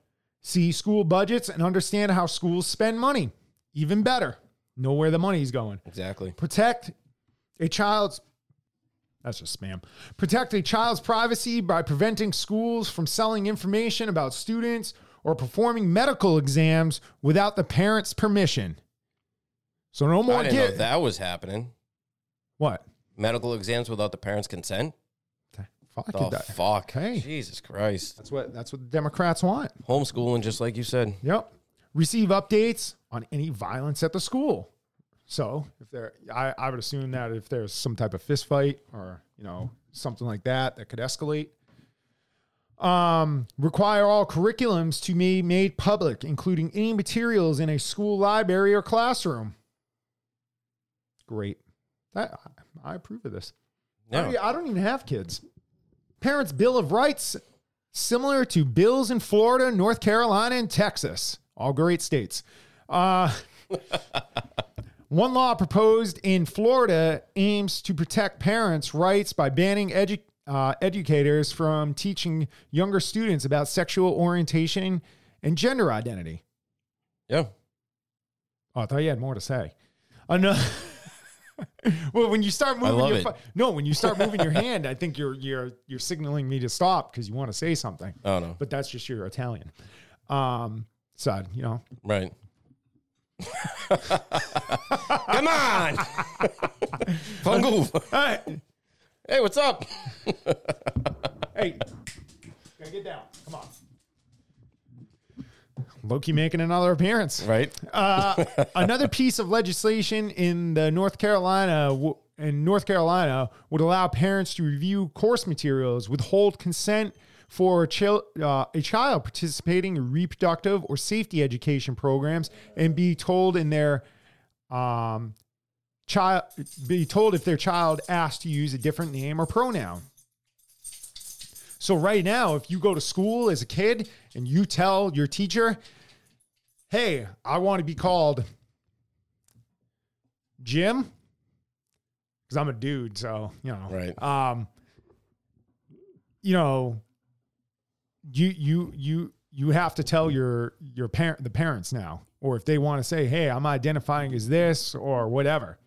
See school budgets and understand how schools spend money. Even better, know where the money's going. Exactly. Protect a child's that's just spam. Protect a child's privacy by preventing schools from selling information about students or performing medical exams without the parents' permission. So no more I didn't get know that was happening. what? Medical exams without the parents' consent. Fuck The that. fuck. Hey. Jesus Christ. That's what that's what the Democrats want. Homeschooling, just like you said. Yep. Receive updates on any violence at the school. So if there, I, I would assume that if there's some type of fist fight or you know something like that that could escalate. Um, require all curriculums to be made public, including any materials in a school library or classroom. Great. That, I approve of this. I, don't, I don't even have kids. Parents' Bill of Rights, similar to bills in Florida, North Carolina, and Texas, all great states. Uh, (laughs) one law proposed in Florida aims to protect parents' rights by banning edu- uh, educators from teaching younger students about sexual orientation and gender identity. Yeah. Oh, I thought you had more to say. Another. (laughs) (laughs) well, when you start moving, love your it. fu- no, when you start moving your (laughs) hand, I think you're you're you're signaling me to stop because you want to say something. Oh no. But that's just your Italian um, side, you know. Right. (laughs) Come on. Fungu. Hey, Hey, what's up? hey, gotta get down. Come on. Loki making another appearance. Right. Uh, another piece of legislation in the North Carolina w- in North Carolina would allow parents to review course materials, withhold consent for a, chil- uh, a child participating in reproductive or safety education programs, and be told in their um, child be told if their child asked to use a different name or pronoun. So right now, if you go to school as a kid and you tell your teacher, "Hey, I want to be called Jim," because I'm a dude, so you know, Right. Um, you know, you you you you have to tell your your parent the parents now, or if they want to say, "Hey, I'm identifying as this" or whatever.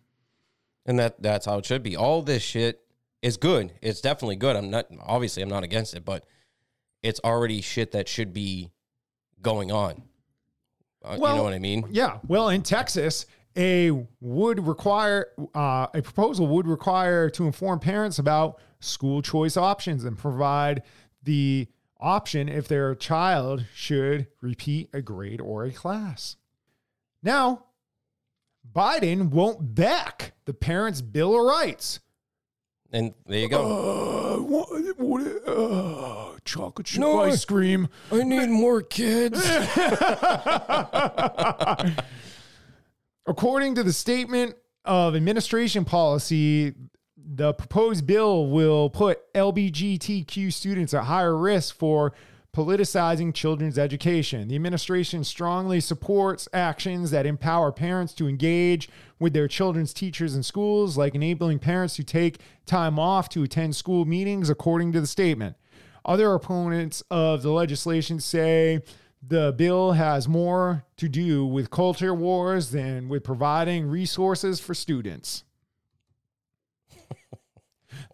And that that's how it should be. All this shit is good. It's definitely good. I'm not obviously I'm not against it, but it's already shit that should be going on. Uh, you know what I mean? Yeah. Well, in Texas, a would require uh, a proposal would require to inform parents about school choice options and provide the option if their child should repeat a grade or a class. Now, Biden won't back the parents' Bill of Rights. And there you go. Uh, what, what, uh, chocolate chip No, ice cream. I need more kids. (laughs) According to the statement of administration policy, the proposed bill will put LBGTQ students at higher risk for politicizing children's education. The administration strongly supports actions that empower parents to engage with their children's teachers and schools, like enabling parents to take time off to attend school meetings, according to the statement. Other opponents of the legislation say the bill has more to do with culture wars than with providing resources for students. (laughs)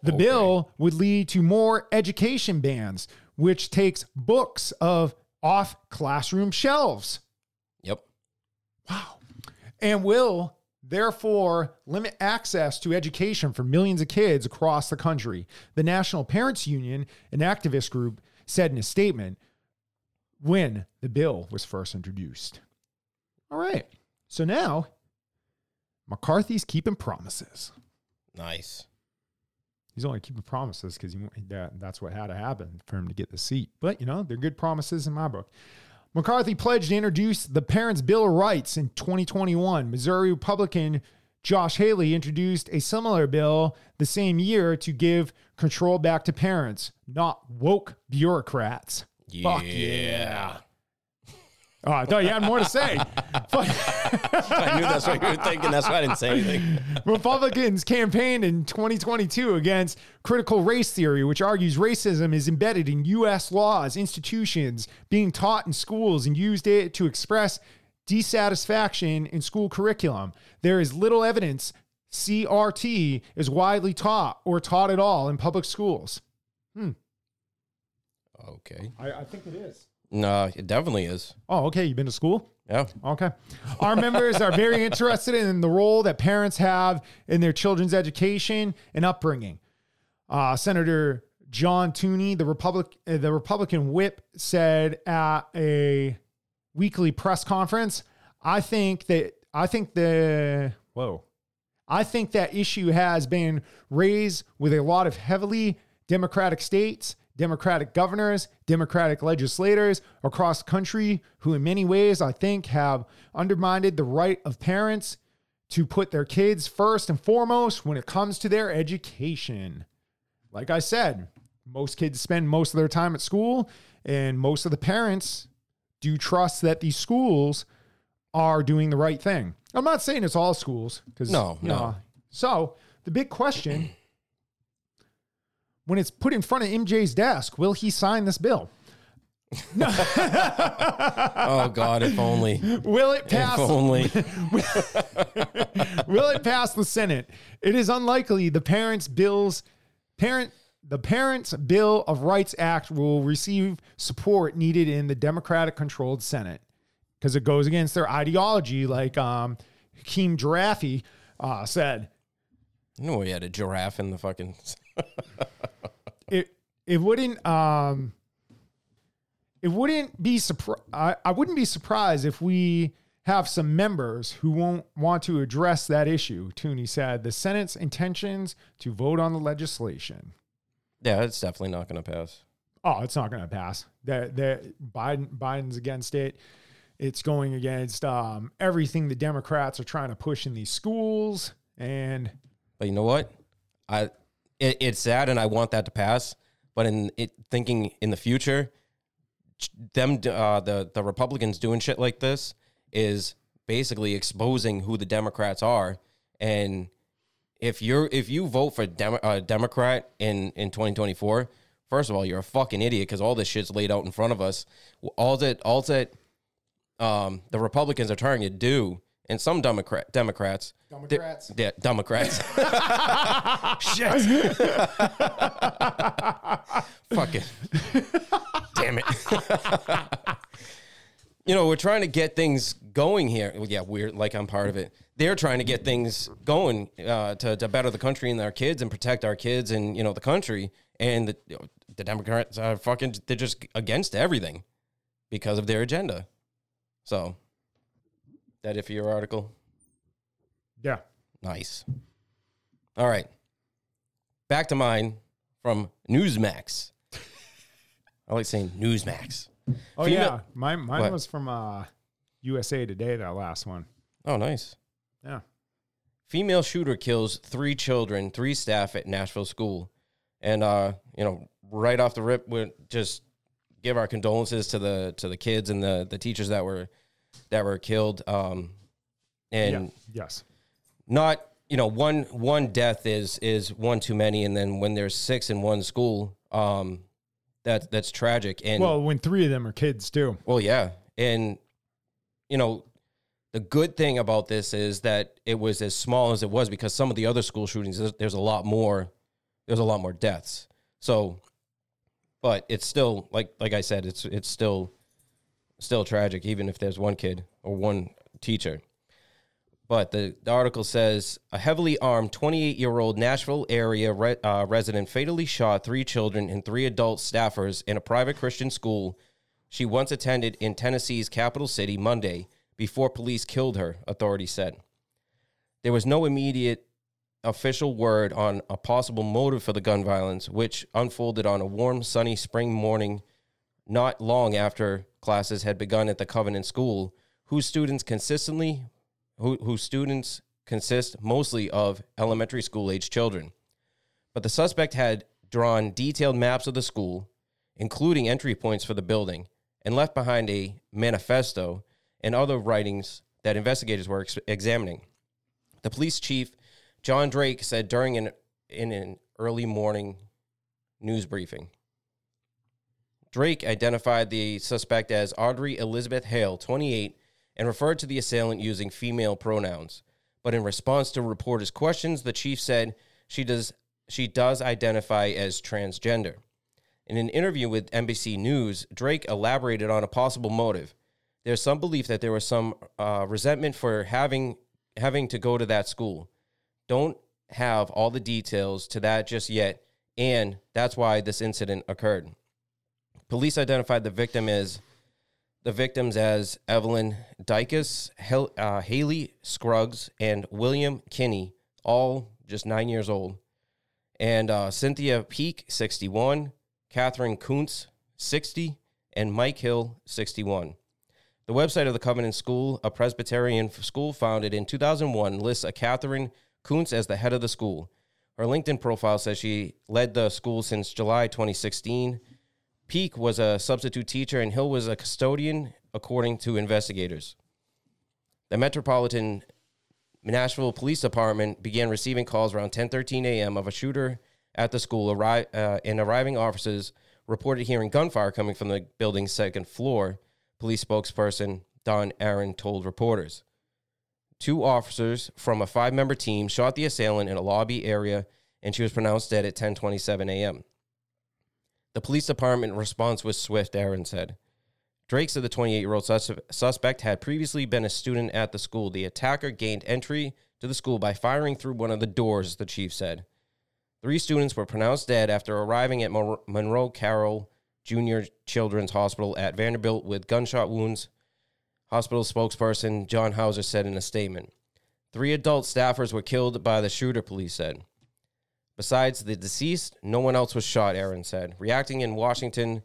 The Okay. bill would lead to more education bans, which takes books of off classroom shelves. yep. Wow. And will therefore limit access to education for millions of kids across the country. The National Parents Union, an activist group, said in a statement when the bill was first introduced. All right. So now McCarthy's keeping promises. Nice. He's only keeping promises because that, that's what had to happen for him to get the seat. But, you know, they're good promises in my book. McCarthy pledged to introduce the Parents' Bill of Rights in 2021. Missouri Republican Josh Hawley introduced a similar bill the same year to give control back to parents, not woke bureaucrats. Fuck yeah. Oh, I thought you had more to say. (laughs) I knew that's what you were thinking. That's why I didn't say anything. (laughs) Republicans campaigned in 2022 against critical race theory, which argues racism is embedded in U.S. laws, institutions, being taught in schools, and used it to express dissatisfaction in school curriculum. There is little evidence CRT is widely taught or taught at all in public schools. Hmm. Okay. I, I think it is. No, it definitely is. Oh, okay. You've been to school? Yeah. Okay. Our members are very (laughs) interested in the role that parents have in their children's education and upbringing. Uh, Senator John Tooney, the Republic, uh, the Republican whip, said at a weekly press conference, "I think that I think the whoa, I think that issue has been raised with a lot of heavily Democratic states." Democratic governors, Democratic legislators across the country who, in many ways, I think have undermined the right of parents to put their kids first and foremost when it comes to their education. Like I said, most kids spend most of their time at school, and most of the parents do trust that these schools are doing the right thing. I'm not saying it's all schools because No, no. So the big question when it's put in front of MJ's desk, will he sign this bill? (laughs) Oh God, if only. Will it pass? If only. (laughs) will it pass the Senate? It is unlikely the parents' bills parent the Parents' Bill of Rights Act will receive support needed in the Democratic controlled Senate because it goes against their ideology, like um, Hakeem Giraffe uh, said. No, we had a giraffe in the fucking. (laughs) It it wouldn't um it wouldn't be surpri- I, I wouldn't be surprised if we have some members who won't want to address that issue. Tooney said the Senate's intentions to vote on the legislation. Yeah, it's definitely not going to pass. Oh, it's not going to pass. That that Biden Biden's against it. It's going against um, everything the Democrats are trying to push in these schools. And But you know what? I it, it's sad, and I want that to pass. But in it, thinking in the future, them uh, the the Republicans doing shit like this is basically exposing who the Democrats are. And if you're if you vote for Demo, uh, Democrat in in 2024, first of all, you're a fucking idiot because all this shit's laid out in front of us. All that all that um, the Republicans are trying to do, and some Democrat Democrats. Democrats. Yeah, Democrats. (laughs) Shit. Fucking. Damn it. (laughs) you know, we're trying to get things going here. Well, Yeah, we're like I'm part of it. They're trying to get things going uh, to, to better the country and our kids and protect our kids and, you know, the country. And the, you know, the Democrats are fucking, they're just against everything because of their agenda. So, that it for your article? yeah. Nice. All right. Back to mine from Newsmax. (laughs) I like saying Newsmax. Oh Female- yeah. Mine mine What? was from uh, USA Today, that last one. Oh, nice. Yeah. Female shooter kills three children, three staff at Nashville school. And uh, you know, right off the rip, we just give our condolences to the to the kids and the the teachers that were that were killed. Um and yeah. Yes. not you know one one death is is one too many and then when there's six in one school um that that's tragic and well, when three of them are kids too. Well, yeah and you know the good thing about this is that it was as small as it was because some of the other school shootings there's a lot more there's a lot more deaths so but it's still like like I said it's it's still still tragic even if there's one kid or one teacher but the, the article says a heavily armed 28 year old Nashville area re, uh, resident fatally shot three children and three adult staffers in a private Christian school she once attended in Tennessee's capital city Monday before police killed her, authorities said. There was no immediate official word on a possible motive for the gun violence, which unfolded on a warm, sunny spring morning not long after classes had begun at the Covenant School, whose students consistently who, whose students consist mostly of elementary school age children. But the suspect had drawn detailed maps of the school, including entry points for the building, and left behind a manifesto and other writings that investigators were ex- examining. The police chief, John Drake, said during an in an early morning news briefing. Drake identified the suspect as Audrey Elizabeth Hale, 28, and referred to the assailant using female pronouns. But in response to reporters' questions, the chief said she does she does identify as transgender. In an interview with NBC News, Drake elaborated on a possible motive. There's some belief that there was some uh, resentment for having having to go to that school. Don't have all the details to that just yet, and that's why this incident occurred. Police identified the victim as the victims as Evelyn Dykus, Hel- uh, Hallie Scruggs, and William Kinney, all just nine years old, and uh, Cynthia Peak, 61, Katherine Koonce, 60, and Mike Hill, 61. The website of the Covenant School, a Presbyterian school founded in 2001, lists a Katherine Koonce as the head of the school. Her LinkedIn profile says she led the school since July 2016. Peak was a substitute teacher, and Hill was a custodian, according to investigators. The Metropolitan Nashville Police Department began receiving calls around 10:13 a.m. of a shooter at the school, arri- uh, and arriving officers reported hearing gunfire coming from the building's second floor. Police spokesperson Don Aaron told reporters. Two officers from a five-member team shot the assailant in a lobby area, and she was pronounced dead at 10:27 a.m. The police department response was swift, Aaron said. Drake said the 28 year old sus- suspect had previously been a student at the school. The attacker gained entry to the school by firing through one of the doors, the chief said. Three students were pronounced dead after arriving at Mon- Monroe Carell Junior Children's Hospital at Vanderbilt with gunshot wounds. Hospital spokesperson John Howser said in a statement. Three adult staffers were killed by the shooter, police said. Besides the deceased, no one else was shot, Aaron said. Reacting in Washington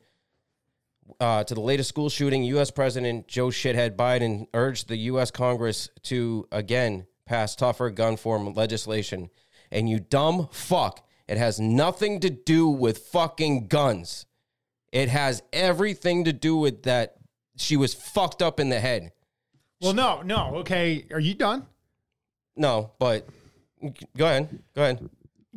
uh, to the latest school shooting, U.S. President Joe Shithead Biden urged the U.S. Congress to again pass tougher gun form legislation. And you dumb fuck, it has nothing to do with fucking guns. It has everything to do with that she was fucked up in the head. Well, no, no. Okay, are you done? No, but go ahead. Go ahead.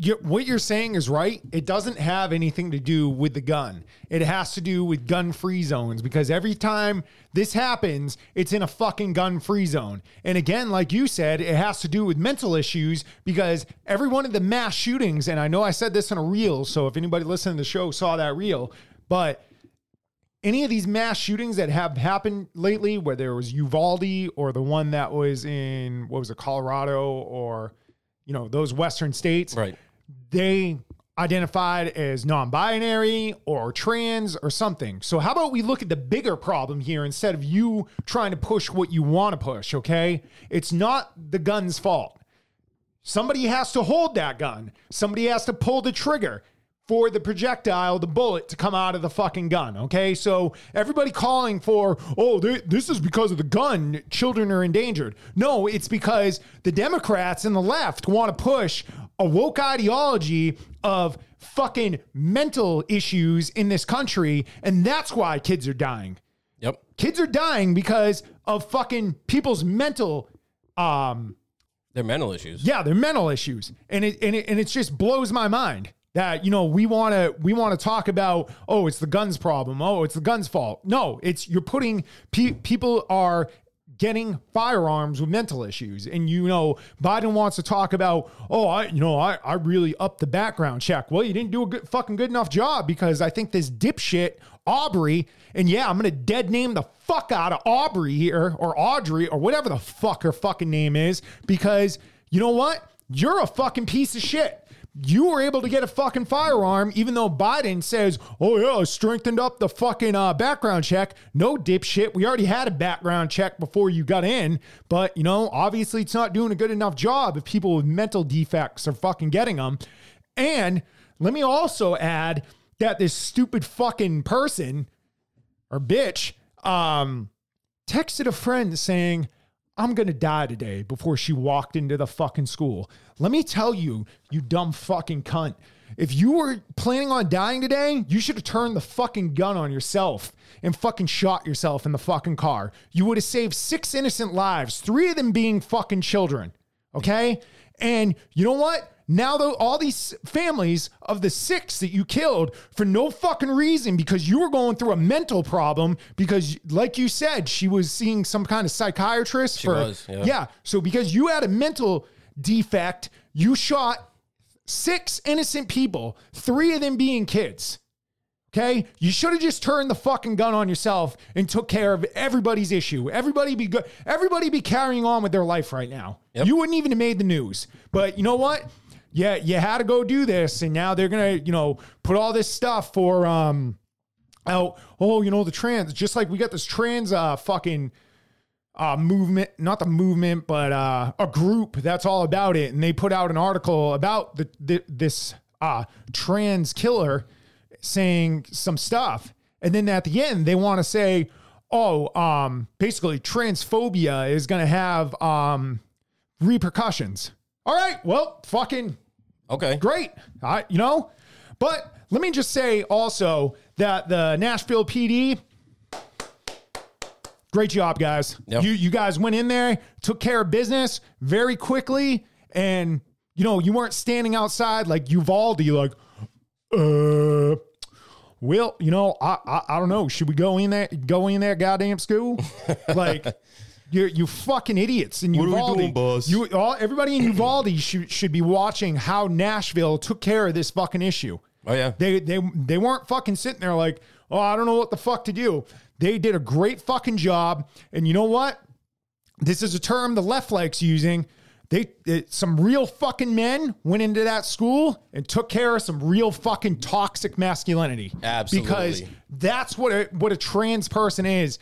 You what you're saying is right. It doesn't have anything to do with the gun. It has to do with gun free zones because every time this happens, it's in a fucking gun free zone. And again, like you said, it has to do with mental issues because every one of the mass shootings, and I know I said this in a reel, so if anybody listening to the show saw that reel, but any of these mass shootings that have happened lately, whether it was Uvalde or the one that was in what was it, Colorado or you know those western states, Right. They identified as non-binary or trans or something. So how about we look at the bigger problem here instead of you trying to push what you want to push, okay? It's not the gun's fault. Somebody has to hold that gun. Somebody has to pull the trigger for the projectile, the bullet to come out of the fucking gun. Okay. So everybody calling for, oh, th- this is because of the gun, children are endangered. No, it's because the Democrats and the left want to push a woke ideology of fucking mental issues in this country. And that's why kids are dying. Yep. Kids are dying because of fucking people's mental um They're mental issues. yeah, they're mental issues, and it and it and it just blows my mind that you know we want to we want to talk about oh it's the guns problem oh it's the guns fault no it's you're putting pe- people are getting firearms with mental issues. And you know Biden wants to talk about oh I you know I I really upped the background check. Well you didn't do a good fucking good enough job because I think this dipshit Aubrey and yeah I'm gonna dead name the fuck out of Aubrey here or Audrey or whatever the fuck her fucking name is because you know what? You're a fucking piece of shit you were able to get a fucking firearm, even though Biden says, oh, yeah, strengthened up the fucking uh, background check. No, dipshit. We already had a background check before you got in. But, you know, obviously it's not doing a good enough job if people with mental defects are fucking getting them. And let me also add that this stupid fucking person or bitch um, texted a friend saying, I'm to die today before she walked into the fucking school. Let me tell you, you dumb fucking cunt. If you were planning on dying today, you should have turned the fucking gun on yourself and fucking shot yourself in the fucking car. You would have saved six innocent lives, three of them being fucking children. Okay? And you know what? Now, though, all these families of the six that you killed for no fucking reason because you were going through a mental problem because, like you said, she was seeing some kind of psychiatrist She for was, yeah. yeah. So because you had a mental defect, you shot six innocent people, three of them being kids. Okay, you should have just turned the fucking gun on yourself and took care of everybody's issue. Everybody be good. Everybody be carrying on with their life right now. Yep. You wouldn't even have made the news. But you know what? Yeah, you had to go do this, and now they're gonna, you know, put all this stuff for um out. Oh, you know, the trans. Just like we got this trans uh fucking uh, movement, not the movement, but uh, a group that's all about it. And they put out an article about the, the this uh, trans killer saying some stuff. And then at the end, they want to say, oh, um, basically, transphobia is to have um, repercussions. All right, well, fucking Okay. great. I, you know, but let me just say also that the Nashville PD, great job, guys. Yep. You you guys went in there, took care of business very quickly, and you know you weren't standing outside like Uvalde, like, uh. Well, you know, I, I I don't know. Should we go in there? Go in that goddamn school? (laughs) like, you you fucking idiots in What are we Uvalde. doing, boss? You all everybody in Uvalde should should be watching how Nashville took care of this fucking issue. Oh yeah. They they they weren't fucking sitting there like, oh, I don't know what the fuck to do. They did a great fucking job. And you know what? This is a term the left likes using. They, it, some real fucking men went into that school and took care of some real fucking toxic masculinity. Absolutely. Because that's what a, what a trans person is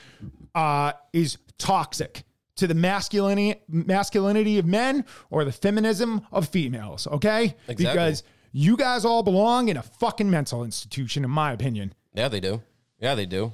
uh, is toxic to the masculinity masculinity of men or the feminism of females. Okay, Exactly. because you guys all belong in a fucking mental institution, in my opinion. Yeah, they do. Yeah, they do.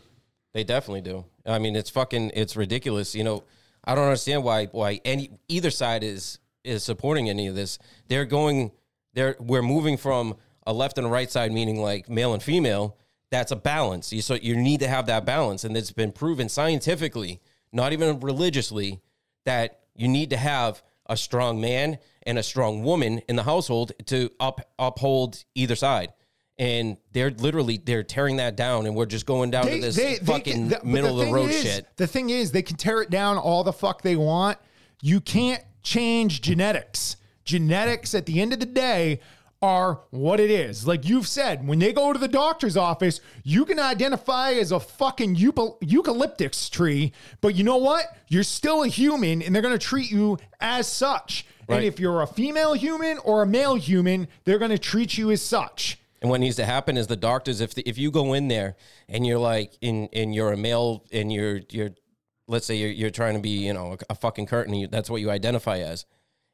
They definitely do. I mean, it's fucking it's ridiculous. You know, I don't understand why why any either side is is supporting any of this. They're going they're we're moving from a left and a right side meaning like male and female. That's a balance. You so you need to have that balance and it's been proven scientifically, not even religiously, that you need to have a strong man and a strong woman in the household to up uphold either side and they're literally they're tearing that down and we're just going down to this they, fucking can- the- middle of the road is- shit The thing is, they can tear it down all the fuck they want. You can't change genetics. Genetics, at the end of the day, are what it is. Like you've said, when they go to the doctor's office, you can identify as a fucking eucalyptus tree, but you know what? You're still a human and they're going to treat you as such. And if you're a female human or a male human, they're going to treat you as such. and what needs to happen is the doctors if the, if you go in there and you're like in and you're a male and you're you're let's say you're, you're trying to be you know a, fucking curtain you, that's what you identify as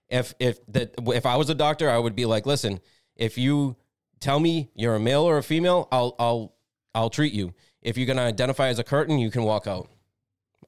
if if that if i was a doctor i would be like listen if you tell me you're a male or a female i'll i'll i'll treat you. If you're to identify as a curtain you can walk out.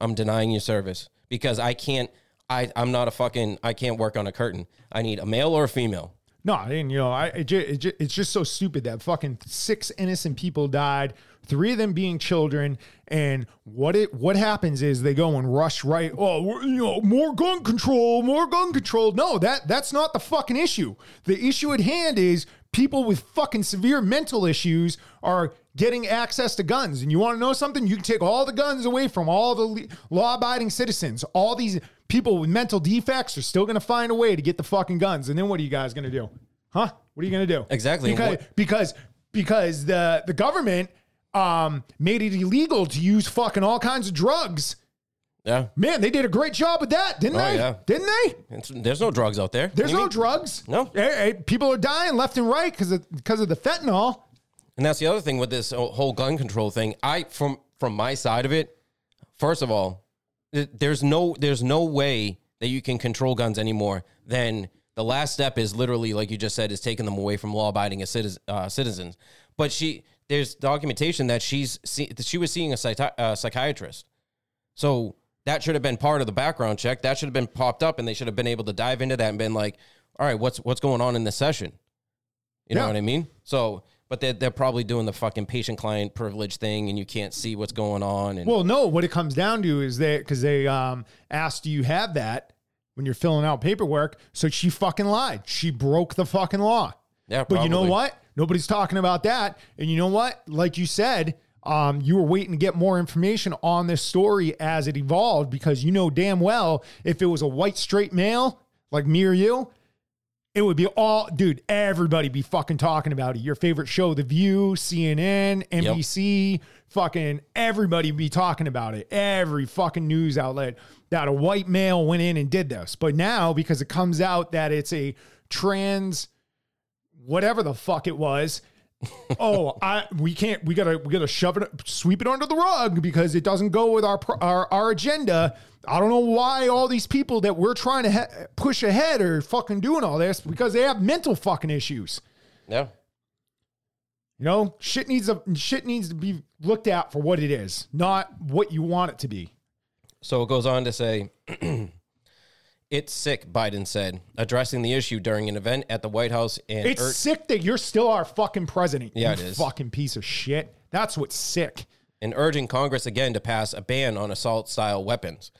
I'm denying your service because i can't i i'm not a fucking i can't work on a curtain. I need a male or a female. No, I didn't. You know, I it it it's just so stupid that fucking six innocent people died, three of them being children, and what it what happens is they go and rush right. Oh, you know, more gun control, more gun control. No, that that's not the fucking issue. The issue at hand is people with fucking severe mental issues are getting access to guns. And you want to know something? You can take all the guns away from all the law abiding citizens. All these people with mental defects are still going to find a way to get the fucking guns. And then what are you guys going to do? Huh? What are you going to do? Exactly. Because, because, because the, the government um, made it illegal to use fucking all kinds of drugs Yeah. Man, they did a great job with that, didn't Oh, they? yeah. Didn't they? It's, there's no drugs out there. There's You no mean- drugs. No. People are dying left and right because of because of the fentanyl. And that's the other thing with this whole gun control thing. I from from my side of it, first of all, th- there's no there's no way that you can control guns anymore than the last step is literally like you just said is taking them away from law abiding citizen, uh, citizens. But she there's documentation that she's see, that she was seeing a psychi- uh, psychiatrist. So that should have been part of the background check. That should have been popped up, and they should have been able to dive into that and been like, "All right, what's what's going on in this session?" You know what I mean? So, but they're they're probably doing the fucking patient client privilege thing, and you can't see what's going on. And Well, no, what it comes down to is they because they um, asked, "Do you have that?" when you're filling out paperwork. So she fucking lied. She broke the fucking law. yeah, But you know what? Nobody's talking about that. And you know what? Like you said, um, you were waiting to get more information on this story as it evolved because you know damn well if it was a white straight male like me or you, it would be all, dude, everybody be fucking talking about it. Your favorite show, The View, CNN, NBC, fucking everybody be talking about it. Every fucking news outlet that a white male went in and did this. But now, because it comes out that it's a trans, whatever the fuck it was. oh, (laughs) I we can't we gotta we gotta shove it sweep it under the rug because it doesn't go with our our our agenda. I don't know why all these people that we're trying to he- push ahead are fucking doing all this because they have mental fucking issues. Yeah, You know, shit needs a shit needs to be looked at for what it is, not what you want it to be. So it goes on to say, (clears throat) "It's sick," Biden said, addressing the issue during an event at the White House. And It's ur- sick that you're still our fucking president. Yeah, you it is. Fucking piece of shit. That's what's sick. and urging Congress again to pass a ban on assault style weapons.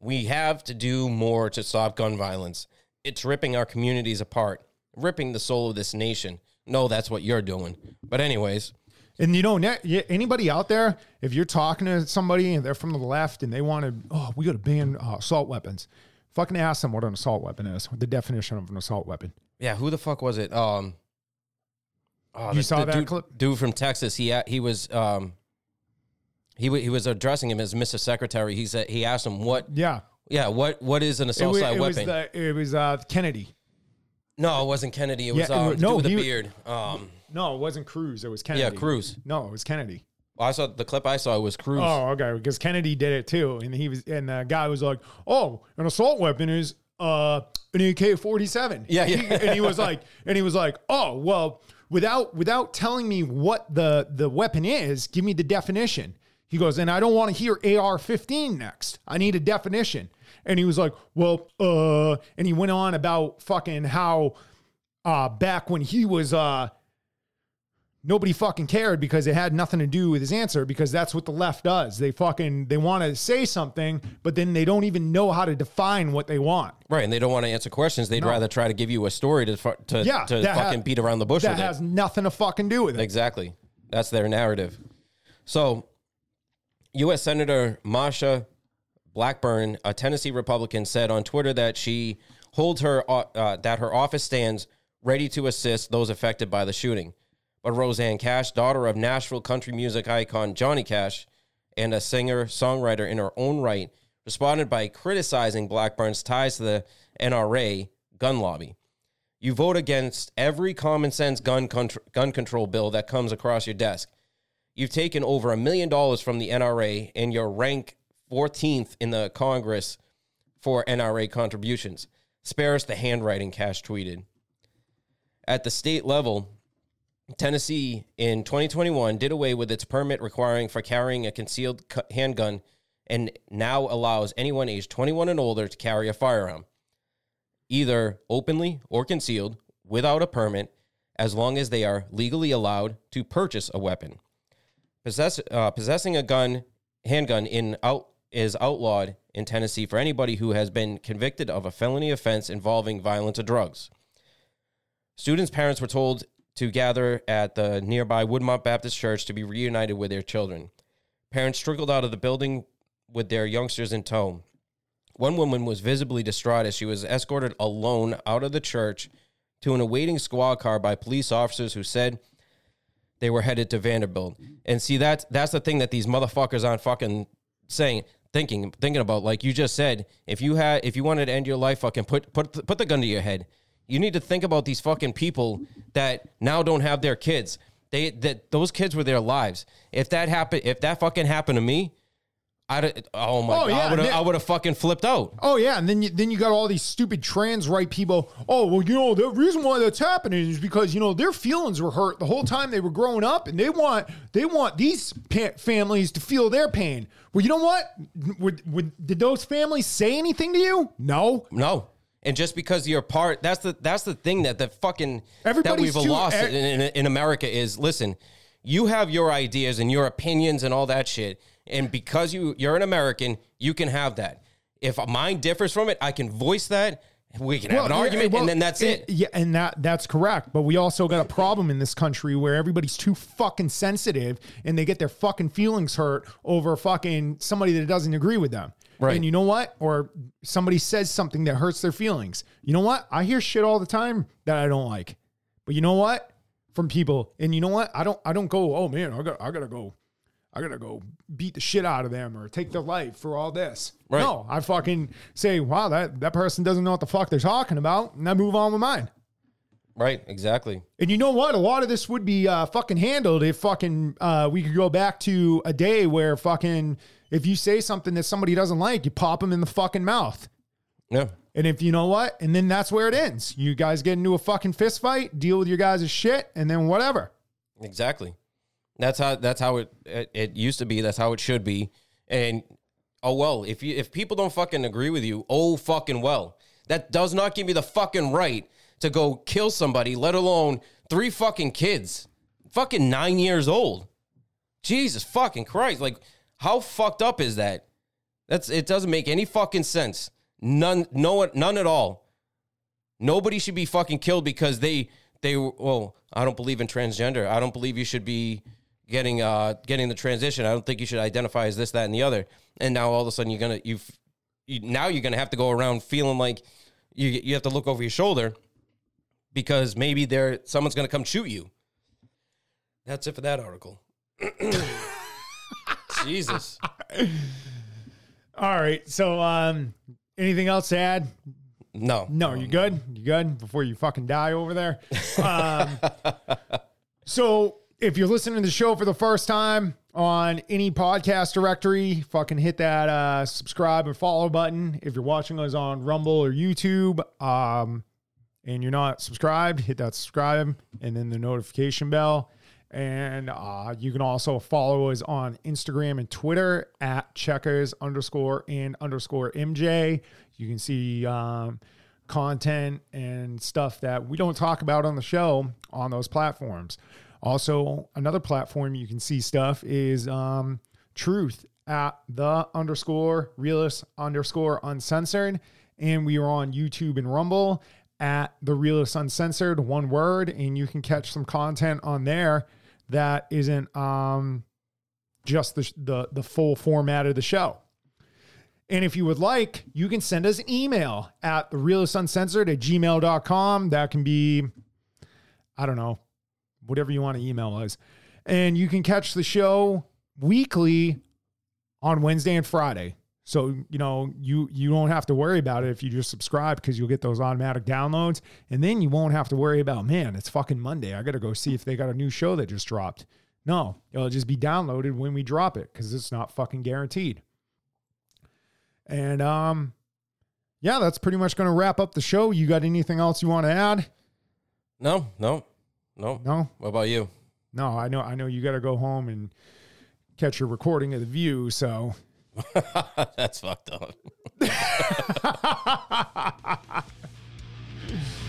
We have to do more to stop gun violence. It's ripping our communities apart, ripping the soul of this nation. No, that's what you're doing. But, anyways, And you know, ne- yeah, anybody out there, if you're talking to somebody and they're from the left and they want to, oh, we got to ban uh, assault weapons. Fucking ask them what an assault weapon is, the definition of an assault weapon. yeah, who the fuck was it? Um, oh, You saw that dude, clip? Dude from Texas. He he was um, he he was addressing him as Mr. Secretary. He said he asked him what Yeah, yeah what what is an it assault was, style it was, weapon? the, it was uh, Kennedy. no, it wasn't Kennedy. It was it uh, the no, dude with the he beard. Um, No, it wasn't Cruz. It was Kennedy. yeah, Cruz. No, it was Kennedy. Well, I saw the clip I saw was Cruz. Oh, okay. Because Kennedy did it too, and he was, and the guy was like, "Oh, an assault weapon is uh an AK forty seven. Yeah, yeah. and he was (laughs) like, and he was like, "Oh, well, without without telling me what the the weapon is, give me the definition." He goes, and I don't want to hear AR fifteen next. I need a definition. And he was like, "Well, uh," and he went on about fucking how uh back when he was uh nobody fucking cared because it had nothing to do with his answer because that's what the left does. They fucking they want to say something, but then they don't even know how to define what they want. Right, and they don't want to answer questions. They'd rather try to give you a story to fu- to, Yeah, to ha- fucking beat around the bush That has it. nothing to fucking do with it. Exactly, that's their narrative. So, U.S. Senator Marsha Blackburn, a Tennessee Republican, said on Twitter that she holds her uh, uh, that her office stands ready to assist those affected by the shooting. But Rosanne Cash, daughter of Nashville country music icon Johnny Cash, and a singer songwriter in her own right, responded by criticizing Blackburn's ties to the NRA gun lobby. You vote against every common sense gun contr- gun control bill that comes across your desk. You've taken over a million dollars from the NRA, and you're ranked 14th in the Congress for NRA contributions. Spare us the handwriting, Cash tweeted. At the state level, Tennessee in 2021 did away with its permit requiring for carrying a concealed handgun and now allows anyone aged 21 and older to carry a firearm, either openly or concealed without a permit, as long as they are legally allowed to purchase a weapon. Possess, uh, possessing a gun, handgun in out is outlawed in Tennessee for anybody who has been convicted of a felony offense involving violence or drugs. Students' parents were told to gather at the nearby Woodmont Baptist Church to be reunited with their children. Parents struggled out of the building with their youngsters in tow. One woman was visibly distraught as she was escorted alone out of the church to an awaiting squad car by police officers who said they were headed to Vanderbilt. And see that's that's the thing that these motherfuckers aren't fucking saying. thinking thinking about like you just said if you had if you wanted to end your life fucking put put put the gun to your head you need to think about these fucking people that now don't have their kids they that those kids were their lives if that happened if that fucking happened to me I'd oh my Oh, god yeah, I would have I would have fucking flipped out Oh yeah, and then you, then you got all these stupid trans right people. Oh well, you know the reason why that's happening is because you know their feelings were hurt the whole time they were growing up, and they want they want these pa- families to feel their pain. Well, you know what? Would, would did those families say anything to you? No. No. And just because you're part, that's the that's the thing that the fucking that Everybody's we've too- lost in, in, in America is listen, you have your ideas and your opinions and all that shit, and because you you're an American, you can have that. If mine differs from it, I can voice that. We can have an yeah, argument, well, and then that's it. Yeah, and that that's correct. But we also got a problem in this country where everybody's too fucking sensitive and they get their fucking feelings hurt over fucking somebody that doesn't agree with them. Right. And you know what? Or somebody says something that hurts their feelings. You know what? I hear shit all the time that I don't like. But you know what? From people. And you know what? I don't I don't go, oh man, I got I gotta go. I gotta go beat the shit out of them or take their life for all this. Right. No, I fucking say, wow, that, that person doesn't know what the fuck they're talking about, and I move on with mine. Right? Exactly. And you know what? A lot of this would be uh, fucking handled if fucking uh, we could go back to a day where fucking if you say something that somebody doesn't like, you pop them in the fucking mouth. Yeah. And if you know what, and then that's where it ends. You guys get into a fucking fist fight, deal with your guys' shit, and then whatever. Exactly. That's how that's how it, it it used to be. That's how it should be. And oh well, if you if people don't fucking agree with you, oh fucking well. That does not give me the fucking right to go kill somebody, let alone three fucking kids. Fucking 9 years old. Jesus fucking Christ. Like how fucked up is that? That's it doesn't make any fucking sense. None no none at all. Nobody should be fucking killed because they they well, I don't believe in transgender. I don't believe you should be getting uh getting the transition. I don't think you should identify as this, that, and the other. And now all of a sudden you're gonna you've you, now you're gonna have to go around feeling like you you have to look over your shoulder because maybe there someone's gonna come shoot you. That's it for that article. (clears throat) Jesus. All right. So, um, anything else to add? No. No, you good? You good before you fucking die over there? (laughs) Um, so if you're listening to the show for the first time on any podcast directory, fucking hit that uh, subscribe and follow button. If you're watching us on Rumble or YouTube, um, and you're not subscribed, hit that subscribe and then the notification bell. And uh, you can also follow us on Instagram and Twitter at checkers underscore and underscore MJ. You can see um, content and stuff that we don't talk about on the show on those platforms. Also, another platform you can see stuff is um, Truth at the underscore realist underscore uncensored. And we are on YouTube and Rumble at the realist uncensored, one word. And you can catch some content on there that isn't um, just the, the, the full format of the show. And if you would like, you can send us an email at the realist uncensored at gmail.com. That can be, I don't know, whatever you want to email us. And you can catch the show weekly on Wednesday and Friday. So, you know, you you don't have to worry about it if you just subscribe because you'll get those automatic downloads. And then you won't have to worry about, man, it's fucking Monday. I got to go see if they got a new show that just dropped. No, it'll just be downloaded when we drop it because it's not fucking guaranteed. And um yeah, that's pretty much going to wrap up the show. You got anything else you want to add? No, no, no. No. What about you? No, I know I know you got to go home and catch your recording of the view, so (laughs) That's fucked up. (laughs)